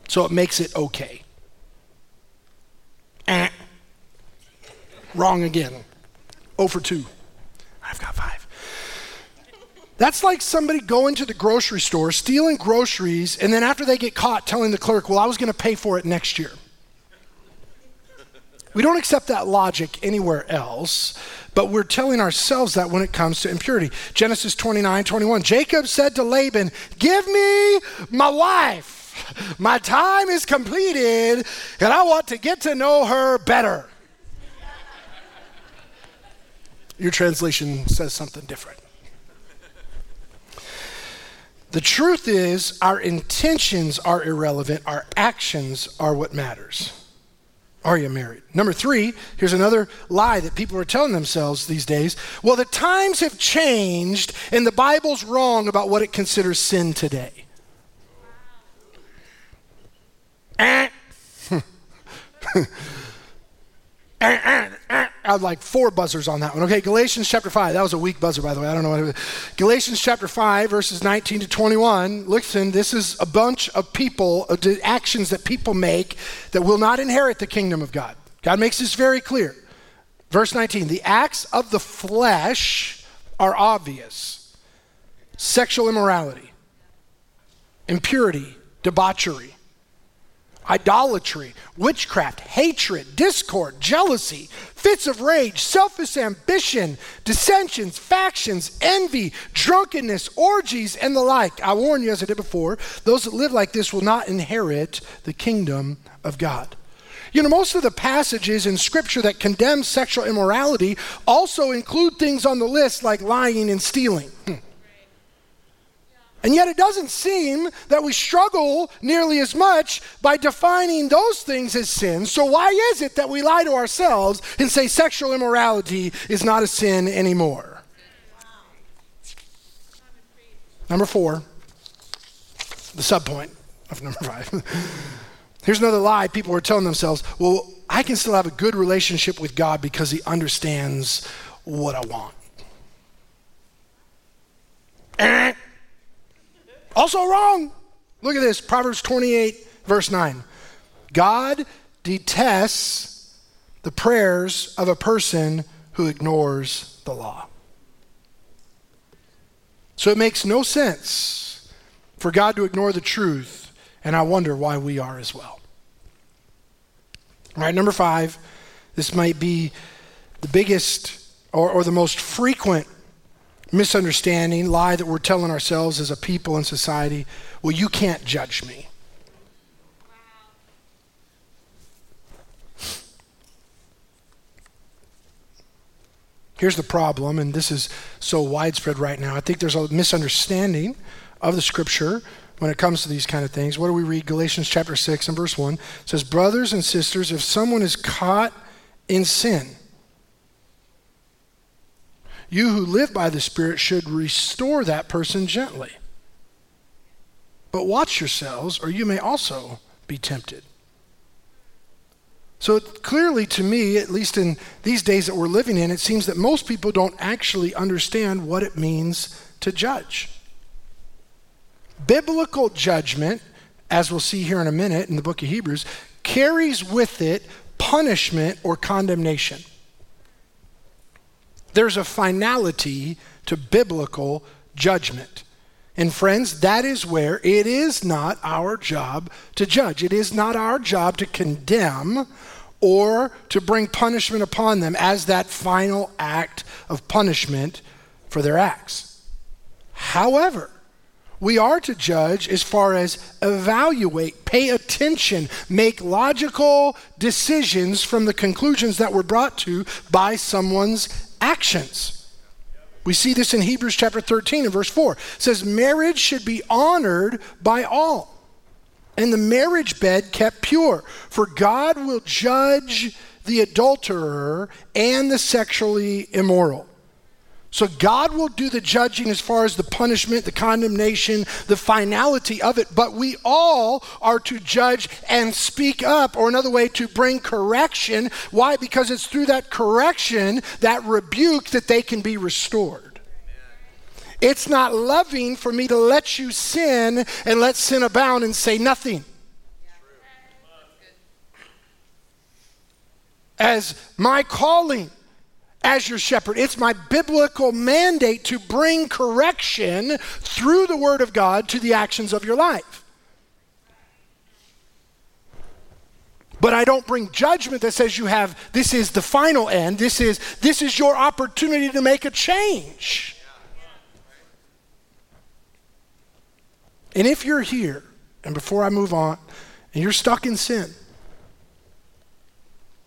so it makes it okay. Eh. Wrong again. 0 for 2. I've got five. That's like somebody going to the grocery store, stealing groceries, and then after they get caught, telling the clerk, Well, I was going to pay for it next year. We don't accept that logic anywhere else, but we're telling ourselves that when it comes to impurity. Genesis 29 21. Jacob said to Laban, Give me my wife. My time is completed, and I want to get to know her better. Your translation says something different. The truth is, our intentions are irrelevant, our actions are what matters. Are you married? Number three, here's another lie that people are telling themselves these days. Well, the times have changed, and the Bible's wrong about what it considers sin today. Eh. Eh, eh, eh. I had like four buzzers on that one. Okay, Galatians chapter 5. That was a weak buzzer, by the way. I don't know what it was. Galatians chapter 5, verses 19 to 21. Listen, this is a bunch of people, of the actions that people make that will not inherit the kingdom of God. God makes this very clear. Verse 19 The acts of the flesh are obvious sexual immorality, impurity, debauchery idolatry, witchcraft, hatred, discord, jealousy, fits of rage, selfish ambition, dissensions, factions, envy, drunkenness, orgies, and the like. I warn you, as I did before, those that live like this will not inherit the kingdom of God. You know, most of the passages in Scripture that condemn sexual immorality also include things on the list like lying and stealing. And yet, it doesn't seem that we struggle nearly as much by defining those things as sins. So, why is it that we lie to ourselves and say sexual immorality is not a sin anymore? Number four, the subpoint of number five. Here's another lie people are telling themselves well, I can still have a good relationship with God because He understands what I want. Eh? Also wrong. Look at this Proverbs 28, verse 9. God detests the prayers of a person who ignores the law. So it makes no sense for God to ignore the truth, and I wonder why we are as well. All right, number five, this might be the biggest or, or the most frequent misunderstanding, lie that we're telling ourselves as a people and society well, you can't judge me. Here's the problem, and this is so widespread right now. I think there's a misunderstanding of the scripture when it comes to these kind of things. What do we read? Galatians chapter 6 and verse 1 says, Brothers and sisters, if someone is caught in sin, you who live by the Spirit should restore that person gently. But watch yourselves, or you may also be tempted. So, clearly, to me, at least in these days that we're living in, it seems that most people don't actually understand what it means to judge. Biblical judgment, as we'll see here in a minute in the book of Hebrews, carries with it punishment or condemnation. There's a finality to biblical judgment. And friends, that is where it is not our job to judge. It is not our job to condemn or to bring punishment upon them as that final act of punishment for their acts. However, we are to judge as far as evaluate, pay attention, make logical decisions from the conclusions that were brought to by someone's actions. We see this in Hebrews chapter 13 and verse 4. It says, Marriage should be honored by all, and the marriage bed kept pure, for God will judge the adulterer and the sexually immoral. So God will do the judging as far as the punishment, the condemnation, the finality of it, but we all are to judge and speak up, or another way, to bring correction. Why? Because it's through that correction, that rebuke, that they can be restored. It's not loving for me to let you sin and let sin abound and say nothing. As my calling as your shepherd. It's my biblical mandate to bring correction through the Word of God to the actions of your life. But I don't bring judgment that says you have this is the final end. This is this is your opportunity to make a change. And if you're here, and before I move on, and you're stuck in sin,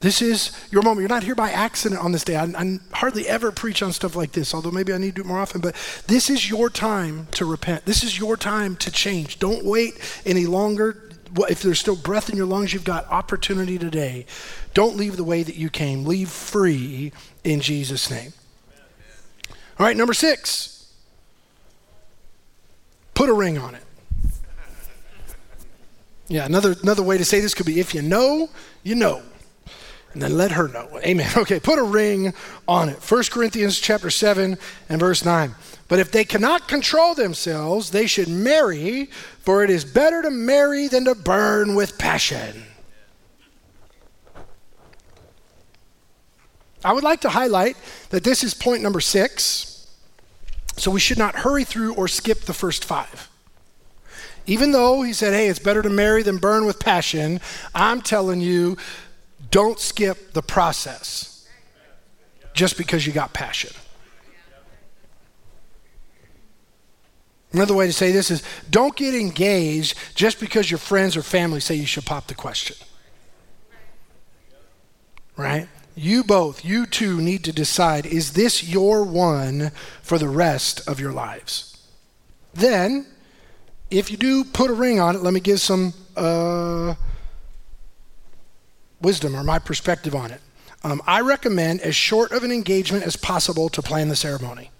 this is your moment. You're not here by accident on this day. I, I, hardly ever preach on stuff like this, although maybe I need to do it more often. But this is your time to repent. This is your time to change. Don't wait any longer. If there's still breath in your lungs, you've got opportunity today. Don't leave the way that you came. Leave free in Jesus' name. All right, number six. Put a ring on it. Yeah, another, another way to say this could be if you know, you know and then let her know. Amen. Okay, put a ring on it. 1 Corinthians chapter 7 and verse 9. But if they cannot control themselves, they should marry, for it is better to marry than to burn with passion. I would like to highlight that this is point number six, so we should not hurry through or skip the first five. Even though he said, hey, it's better to marry than burn with passion, I'm telling you, don't skip the process just because you got passion. Another way to say this is don't get engaged just because your friends or family say you should pop the question. Right? You both, you two need to decide is this your one for the rest of your lives? Then, if you do put a ring on it, let me give some uh, wisdom or my perspective on it. Um, I recommend as short of an engagement as possible to plan the ceremony.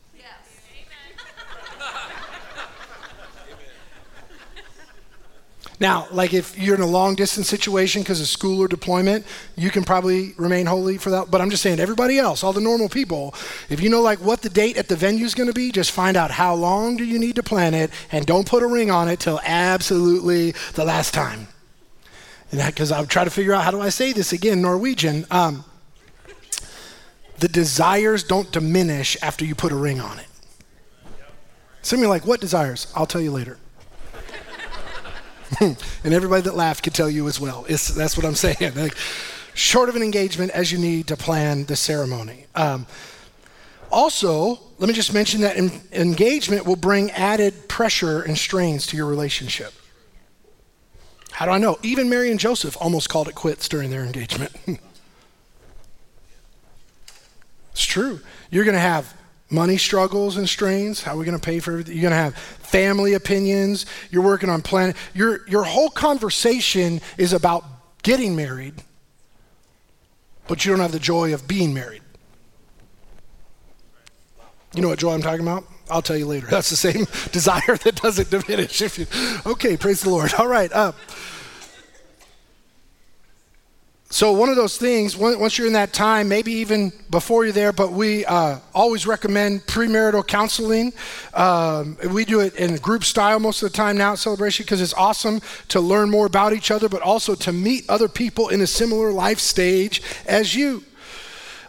Now, like if you're in a long distance situation because of school or deployment, you can probably remain holy for that. But I'm just saying, everybody else, all the normal people, if you know like what the date at the venue is going to be, just find out how long do you need to plan it, and don't put a ring on it till absolutely the last time because I'm trying to figure out how do I say this again, Norwegian. Um, the desires don't diminish after you put a ring on it. Some of you are like, what desires? I'll tell you later. and everybody that laughed could tell you as well. It's, that's what I'm saying. Like, short of an engagement as you need to plan the ceremony. Um, also, let me just mention that engagement will bring added pressure and strains to your relationship. How do I know? Even Mary and Joseph almost called it quits during their engagement. it's true. You're going to have money struggles and strains. How are we going to pay for everything? You're going to have family opinions. You're working on planning. Your, your whole conversation is about getting married, but you don't have the joy of being married. You know what joy I'm talking about? I'll tell you later. That's the same desire that doesn't diminish. If you, okay, praise the Lord. All right. Uh, so one of those things, once you're in that time, maybe even before you're there, but we uh, always recommend premarital counseling. Um, we do it in group style most of the time now at Celebration because it's awesome to learn more about each other, but also to meet other people in a similar life stage as you.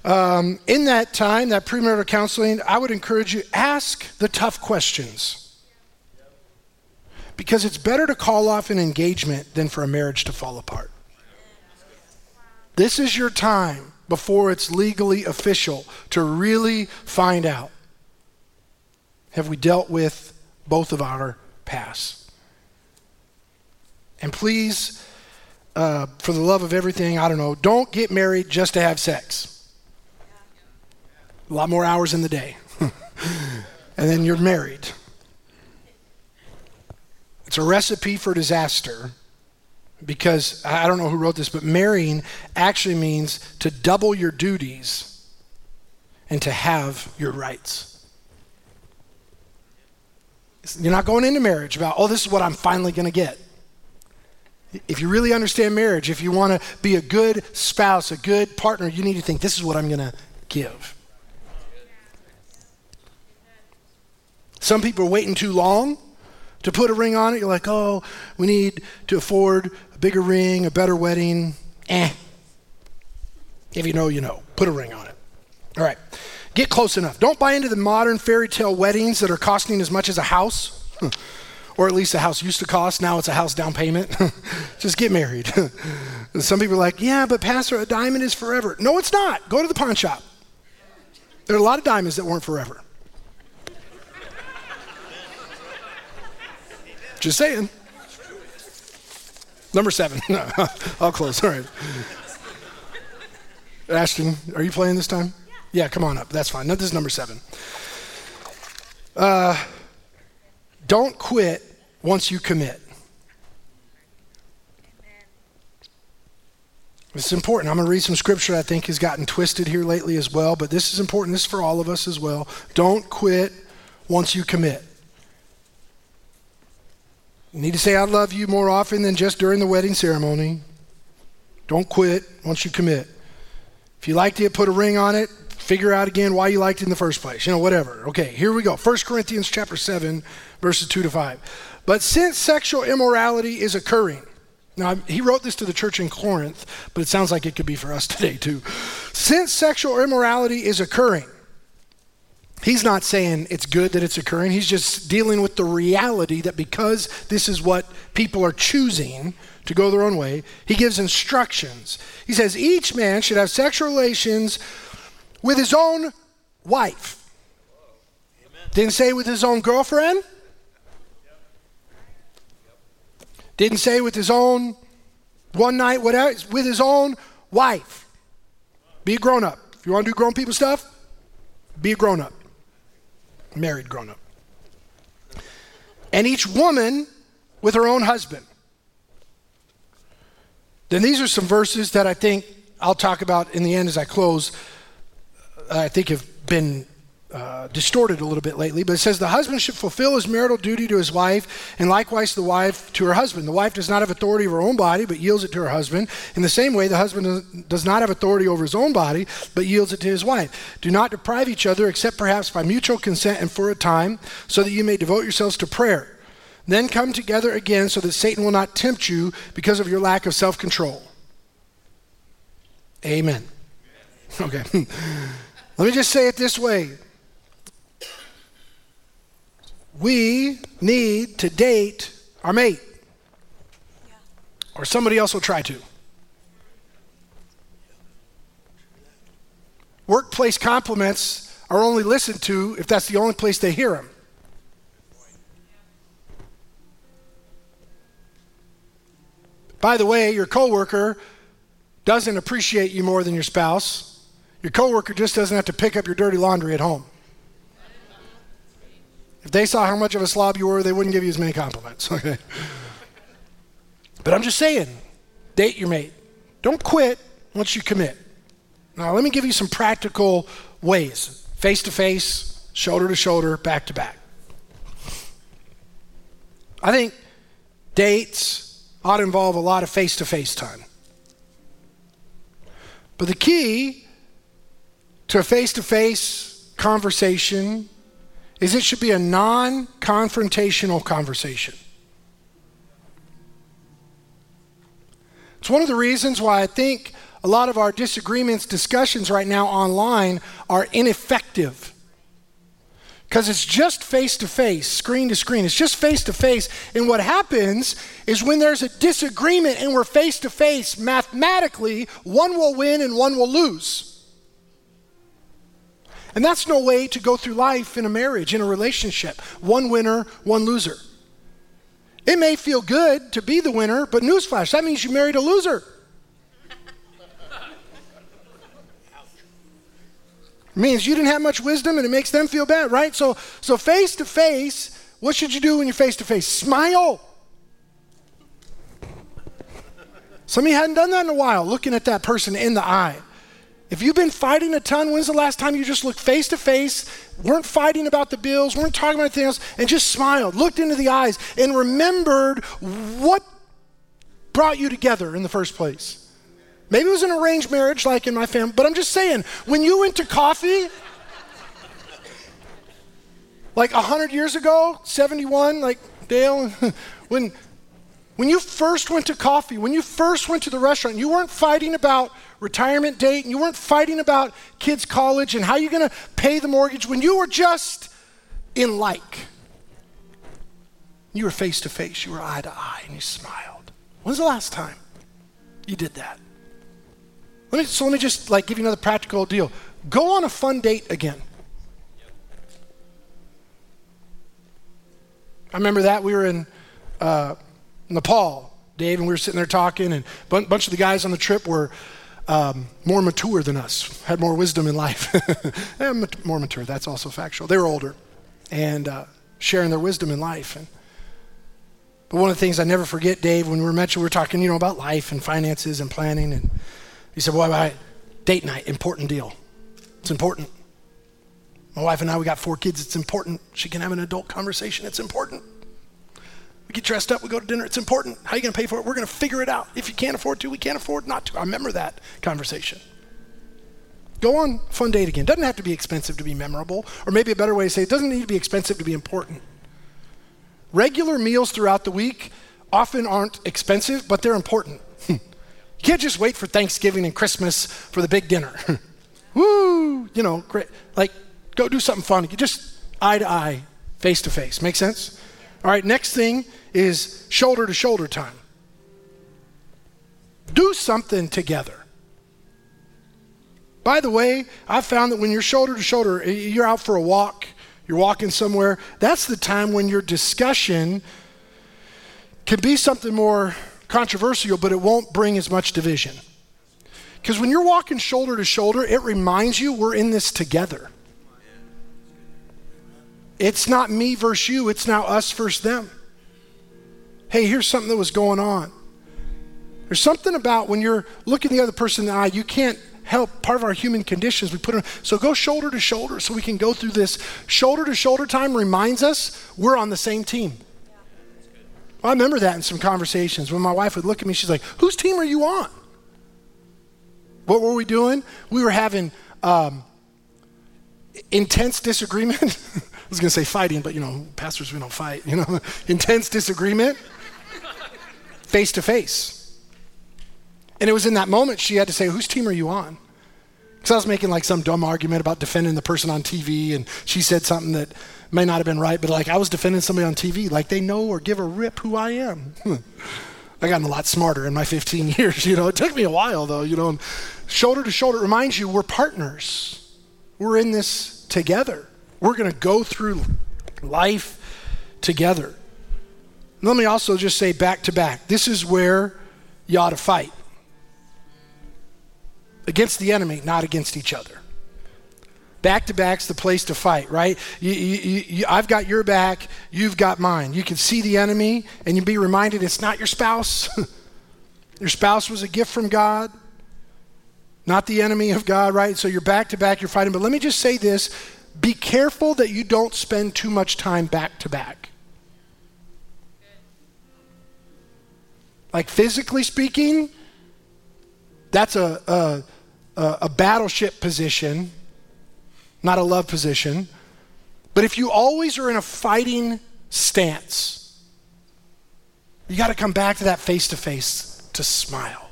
Um, in that time, that premarital counseling, I would encourage you ask the tough questions. Because it's better to call off an engagement than for a marriage to fall apart. This is your time before it's legally official to really find out have we dealt with both of our pasts? And please, uh, for the love of everything, I don't know, don't get married just to have sex a lot more hours in the day. and then you're married. It's a recipe for disaster because I don't know who wrote this, but marrying actually means to double your duties and to halve your rights. You're not going into marriage about, oh, this is what I'm finally going to get. If you really understand marriage, if you want to be a good spouse, a good partner, you need to think, this is what I'm going to give. Some people are waiting too long to put a ring on it. You're like, oh, we need to afford a bigger ring, a better wedding. Eh. If you know, you know. Put a ring on it. All right. Get close enough. Don't buy into the modern fairy tale weddings that are costing as much as a house. or at least a house used to cost. Now it's a house down payment. Just get married. Some people are like, yeah, but Pastor, a diamond is forever. No, it's not. Go to the pawn shop. There are a lot of diamonds that weren't forever. Just saying. Number seven. I'll close. All right. Ashton, are you playing this time? Yeah, come on up. That's fine. No, this is number seven. Uh, don't quit once you commit. It's important. I'm going to read some scripture I think has gotten twisted here lately as well, but this is important. This is for all of us as well. Don't quit once you commit. You need to say, I love you more often than just during the wedding ceremony. Don't quit once you commit. If you liked it, put a ring on it figure out again why you liked it in the first place. You know, whatever. Okay, here we go. 1 Corinthians chapter 7, verses 2 to 5. But since sexual immorality is occurring, now, he wrote this to the church in Corinth, but it sounds like it could be for us today too. Since sexual immorality is occurring, he's not saying it's good that it's occurring. He's just dealing with the reality that because this is what people are choosing to go their own way, he gives instructions. He says each man should have sexual relations with his own wife. Didn't say with his own girlfriend. Didn't say with his own one night, whatever, with his own wife. Be a grown up. If you want to do grown people stuff, be a grown up. Married grown up. And each woman with her own husband. Then these are some verses that I think I'll talk about in the end as I close uh, I think have been uh, distorted a little bit lately, but it says the husband should fulfill his marital duty to his wife, and likewise the wife to her husband. The wife does not have authority over her own body, but yields it to her husband. In the same way, the husband does not have authority over his own body, but yields it to his wife. Do not deprive each other, except perhaps by mutual consent and for a time, so that you may devote yourselves to prayer. Then come together again, so that Satan will not tempt you because of your lack of self control. Amen. Okay. Let me just say it this way we need to date our mate, or somebody else will try to. Workplace compliments are only listened to if that's the only place they hear them. By the way, your coworker doesn't appreciate you more than your spouse. Your coworker just doesn't have to pick up your dirty laundry at home. If they saw how much of a slob you were, they wouldn't give you as many compliments. Okay. But I'm just saying, date your mate. Don't quit once you commit. Now, let me give you some practical ways face to face, shoulder to shoulder, back to back. I think dates ought to involve a lot of face to face time. But the key to a face to face conversation is it should be a non confrontational conversation. It's one of the reasons why I think a lot of our disagreements, discussions right now online are ineffective. Because it's just face to face, screen to screen. It's just face to face. And what happens is when there's a disagreement and we're face to face, mathematically, one will win and one will lose. And that's no way to go through life in a marriage, in a relationship. One winner, one loser. It may feel good to be the winner, but newsflash, that means you married a loser. It means you didn't have much wisdom and it makes them feel bad, right? So so face to face, what should you do when you're face to face? Smile. Some of you hadn't done that in a while, looking at that person in the eye. If you've been fighting a ton, when's the last time you just looked face to face, weren't fighting about the bills, weren't talking about anything else, and just smiled, looked into the eyes, and remembered what brought you together in the first place? Maybe it was an arranged marriage like in my family, but I'm just saying, when you went to coffee, like 100 years ago, 71, like Dale, when, when you first went to coffee, when you first went to the restaurant, you weren't fighting about retirement date and you weren't fighting about kids' college and how you're going to pay the mortgage. When you were just in like, you were face to face, you were eye to eye, and you smiled. When's the last time you did that? Let me, so let me just like give you another practical deal. Go on a fun date again. I remember that we were in uh, Nepal, Dave, and we were sitting there talking, and a bunch of the guys on the trip were um, more mature than us, had more wisdom in life. more mature, that's also factual. They were older and uh, sharing their wisdom in life. And, but one of the things I never forget, Dave, when we were mentioning, we were talking, you know, about life and finances and planning, and he said, "Well, I, date night, important deal. It's important." My wife and I, we got four kids. It's important. She can have an adult conversation. It's important. Get dressed up, we go to dinner. It's important. How are you going to pay for it? We're going to figure it out. If you can't afford to, we can't afford not to. I remember that conversation. Go on fun date again. Doesn't have to be expensive to be memorable, or maybe a better way to say it doesn't need to be expensive to be important. Regular meals throughout the week often aren't expensive, but they're important. you can't just wait for Thanksgiving and Christmas for the big dinner. Woo! You know, great. Like Go do something fun. You just eye to eye, face to face. Make sense? All right, next thing is shoulder to shoulder time. Do something together. By the way, I've found that when you're shoulder to shoulder, you're out for a walk, you're walking somewhere, that's the time when your discussion can be something more controversial, but it won't bring as much division. Because when you're walking shoulder to shoulder, it reminds you we're in this together. It's not me versus you, it's now us versus them. Hey, here's something that was going on. There's something about when you're looking the other person in the eye, you can't help. Part of our human conditions, we put it So go shoulder to shoulder so we can go through this. Shoulder to shoulder time reminds us we're on the same team. I remember that in some conversations when my wife would look at me, she's like, Whose team are you on? What were we doing? We were having um, intense disagreement. I was going to say fighting, but you know, pastors, we don't fight, you know, intense disagreement, face to face. And it was in that moment she had to say, Whose team are you on? Because I was making like some dumb argument about defending the person on TV, and she said something that may not have been right, but like I was defending somebody on TV, like they know or give a rip who I am. I gotten a lot smarter in my 15 years, you know. It took me a while though, you know. Shoulder to shoulder reminds you we're partners. We're in this together. We're going to go through life together. Let me also just say back to back this is where you ought to fight against the enemy, not against each other. Back to back's the place to fight, right? You, you, you, I've got your back, you've got mine. You can see the enemy and you be reminded it's not your spouse. your spouse was a gift from God, not the enemy of God, right? So you're back to back, you're fighting. But let me just say this be careful that you don't spend too much time back to back. Like physically speaking, that's a, a, a, battleship position, not a love position. But if you always are in a fighting stance, you got to come back to that face to face to smile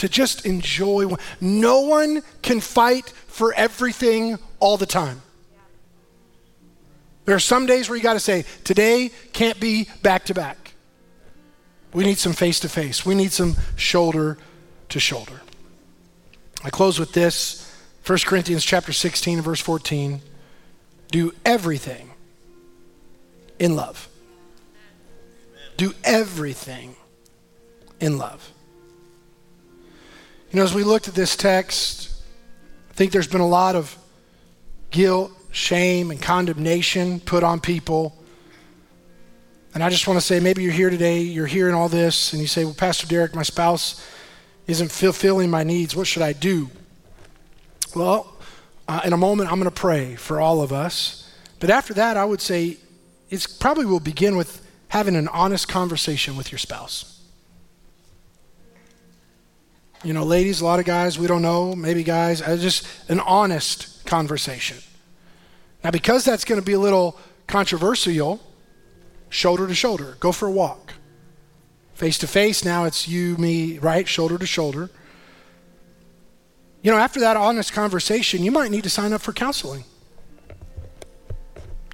to just enjoy. No one can fight for everything all the time. There are some days where you got to say, today can't be back to back. We need some face to face, we need some shoulder to shoulder. I close with this 1 Corinthians chapter 16 verse 14. Do everything in love. Do everything in love. You know, as we looked at this text, I think there's been a lot of guilt, shame, and condemnation put on people. And I just want to say maybe you're here today, you're hearing all this, and you say, Well, Pastor Derrick, my spouse isn't fulfilling my needs. What should I do? Well, uh, in a moment, I'm going to pray for all of us. But after that, I would say it probably will begin with having an honest conversation with your spouse. You know, ladies, a lot of guys, we don't know, maybe guys, uh, just an honest conversation. Now, because that's going to be a little controversial, shoulder to shoulder, go for a walk. Face to face, now it's you, me, right? Shoulder to shoulder. You know, after that honest conversation, you might need to sign up for counseling.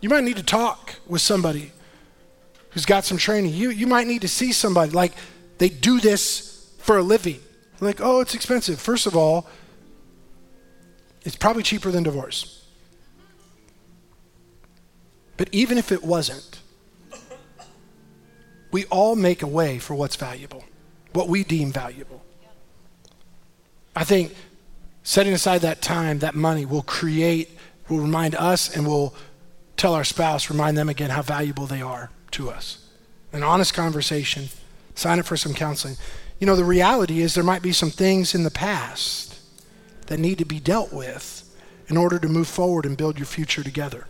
You might need to talk with somebody who's got some training. You, you might need to see somebody. Like, they do this for a living. Like, oh, it's expensive. First of all, it's probably cheaper than divorce. But even if it wasn't, we all make a way for what's valuable, what we deem valuable. I think setting aside that time, that money will create, will remind us and will tell our spouse, remind them again how valuable they are to us. An honest conversation, sign up for some counseling. You know, the reality is there might be some things in the past that need to be dealt with in order to move forward and build your future together.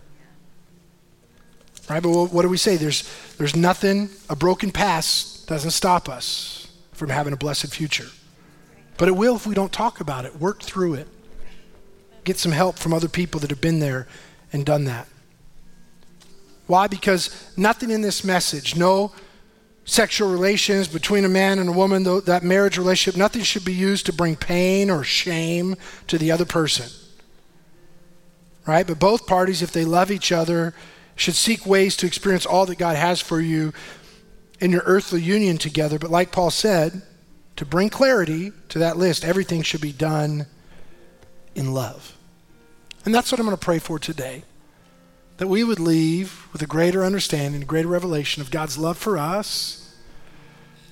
Right? But what do we say? There's, there's nothing, a broken past doesn't stop us from having a blessed future. But it will if we don't talk about it, work through it, get some help from other people that have been there and done that. Why? Because nothing in this message, no sexual relations between a man and a woman, that marriage relationship, nothing should be used to bring pain or shame to the other person. Right? But both parties, if they love each other, should seek ways to experience all that God has for you in your earthly union together. But like Paul said, to bring clarity to that list, everything should be done in love. And that's what I'm going to pray for today that we would leave with a greater understanding, a greater revelation of God's love for us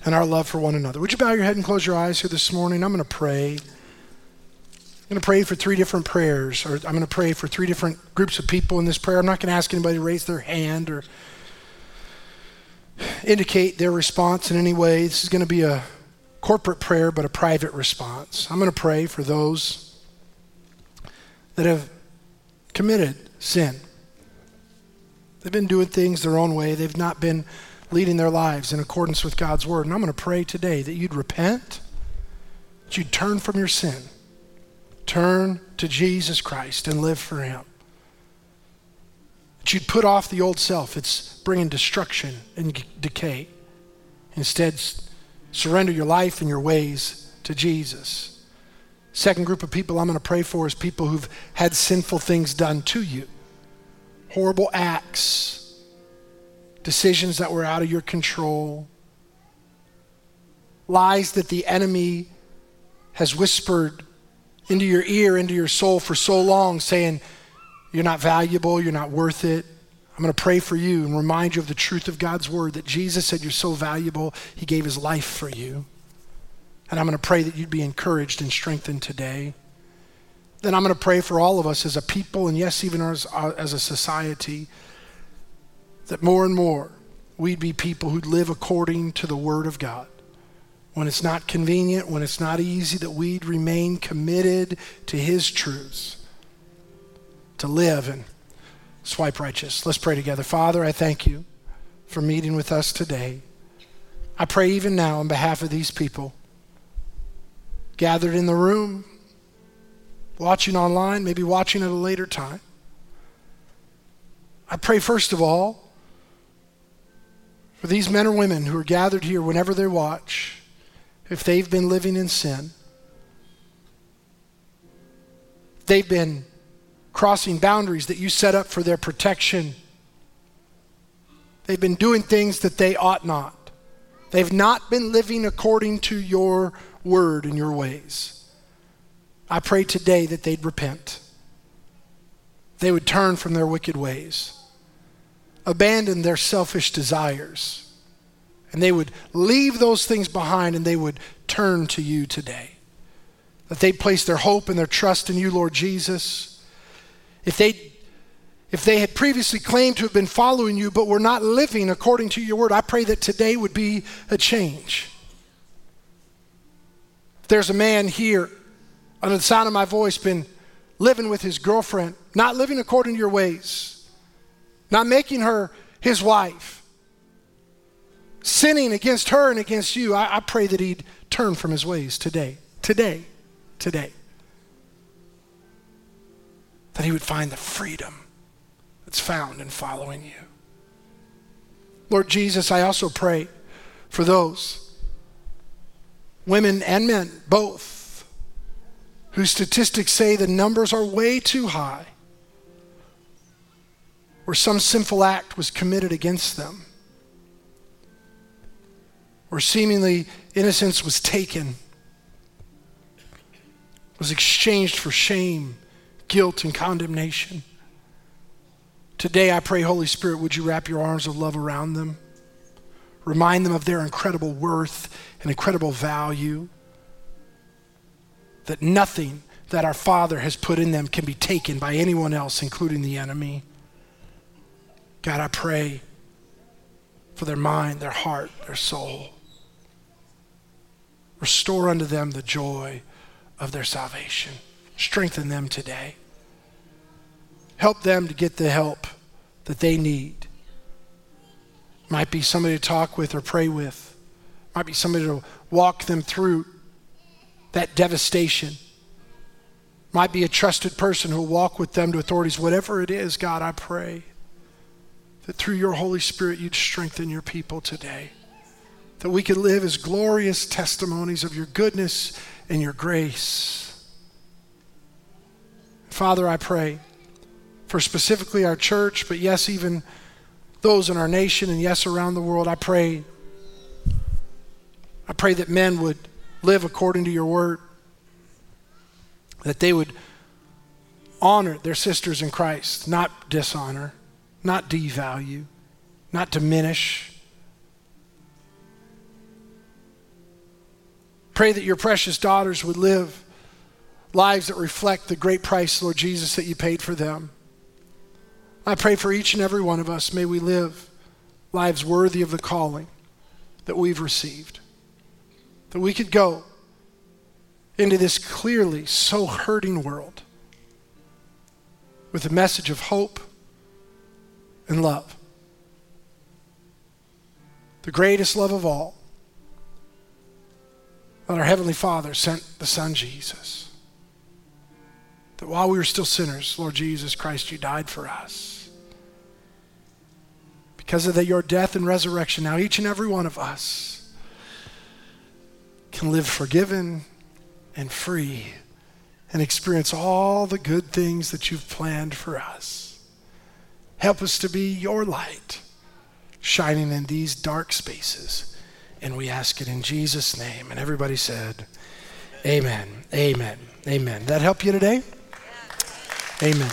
and our love for one another. Would you bow your head and close your eyes here this morning? I'm going to pray. I'm going to pray for three different prayers, or I'm going to pray for three different groups of people in this prayer. I'm not going to ask anybody to raise their hand or indicate their response in any way. This is going to be a corporate prayer, but a private response. I'm going to pray for those that have committed sin They've been doing things their own way. They've not been leading their lives in accordance with God's word. And I'm going to pray today that you'd repent, that you'd turn from your sin, turn to Jesus Christ and live for Him. That you'd put off the old self, it's bringing destruction and decay. Instead, surrender your life and your ways to Jesus. Second group of people I'm going to pray for is people who've had sinful things done to you horrible acts, decisions that were out of your control, lies that the enemy has whispered into your ear, into your soul for so long, saying, You're not valuable, you're not worth it. I'm going to pray for you and remind you of the truth of God's word that Jesus said you're so valuable, he gave his life for you. And I'm going to pray that you'd be encouraged and strengthened today then I'm going to pray for all of us as a people and, yes, even as, uh, as a society, that more and more we'd be people who'd live according to the Word of God. When it's not convenient, when it's not easy, that we'd remain committed to His truths, to live and swipe righteous. Let's pray together. Father, I thank you for meeting with us today. I pray even now on behalf of these people gathered in the room watching online, maybe watching at a later time. I pray, first of all, for these men or women who are gathered here whenever they watch, if they've been living in sin, they've been crossing boundaries that you set up for their protection. They've been doing things that they ought not. They've not been living according to your word and your ways. I pray today that they'd repent. They would turn from their wicked ways, abandon their selfish desires, and they would leave those things behind and they would turn to you today. That they'd place their hope and their trust in you, Lord Jesus. If they if they had previously claimed to have been following you but were not living according to your word, I pray that today would be a change there's a man here, under the sound of my voice, been living with his girlfriend, not living according to your ways, not making her his wife, sinning against her and against you, I, I pray that he'd turn from his ways today. Today. Today. That he would find the freedom that's found in following you. Lord Jesus, I also pray for those, women and men, both, whose statistics say the numbers are way too high, where some sinful act was committed against them, where seemingly innocence was taken, was exchanged for shame, guilt, and condemnation. Today, I pray, Holy Spirit, would you wrap your arms of love around them? Remind them of their incredible worth and incredible value. That nothing that our Father has put in them can be taken by anyone else, including the enemy. God, I pray for their mind, their heart, their soul. Restore unto them the joy of their salvation. Strengthen them today. Help them to get the help that they need. Might be somebody to talk with or pray with. Might be somebody to walk them through that devastation. Might be a trusted person who will walk with them to authorities. Whatever it is, God, I pray that through your Holy Spirit you'd strengthen your people today. That we could live as glorious testimonies of your goodness and your grace. Father, I pray for specifically our church, but yes, even those in our nation and yes, around the world. I pray. I pray that men would live according to your word, that they would honor their sisters in Christ, not dishonor, not devalue, not diminish. Pray that your precious daughters would live lives that reflect the great price, Lord Jesus, that you paid for them. I pray for each and every one of us. May we live lives worthy of the calling that we've received. That we could go into this clearly so hurting world with a message of hope and love. The greatest love of all that our Heavenly Father sent the Son Jesus. That while we were still sinners, Lord Jesus Christ, you died for us because of the, your death and resurrection, now each and every one of us can live forgiven and free and experience all the good things that you've planned for us. Help us to be your light shining in these dark spaces. And we ask it in Jesus' name. And everybody said, Amen. Amen. Amen. That help you today? Amen.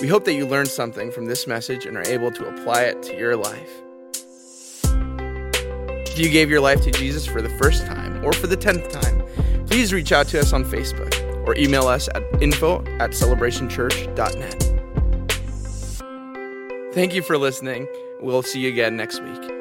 We hope that you learned something from this message and are able to apply it to your life. If you gave your life to Jesus for the first time or for the tenth time, please reach out to us on Facebook or email us at info at celebrationchurch.net. Thank you for listening. We'll see you again next week.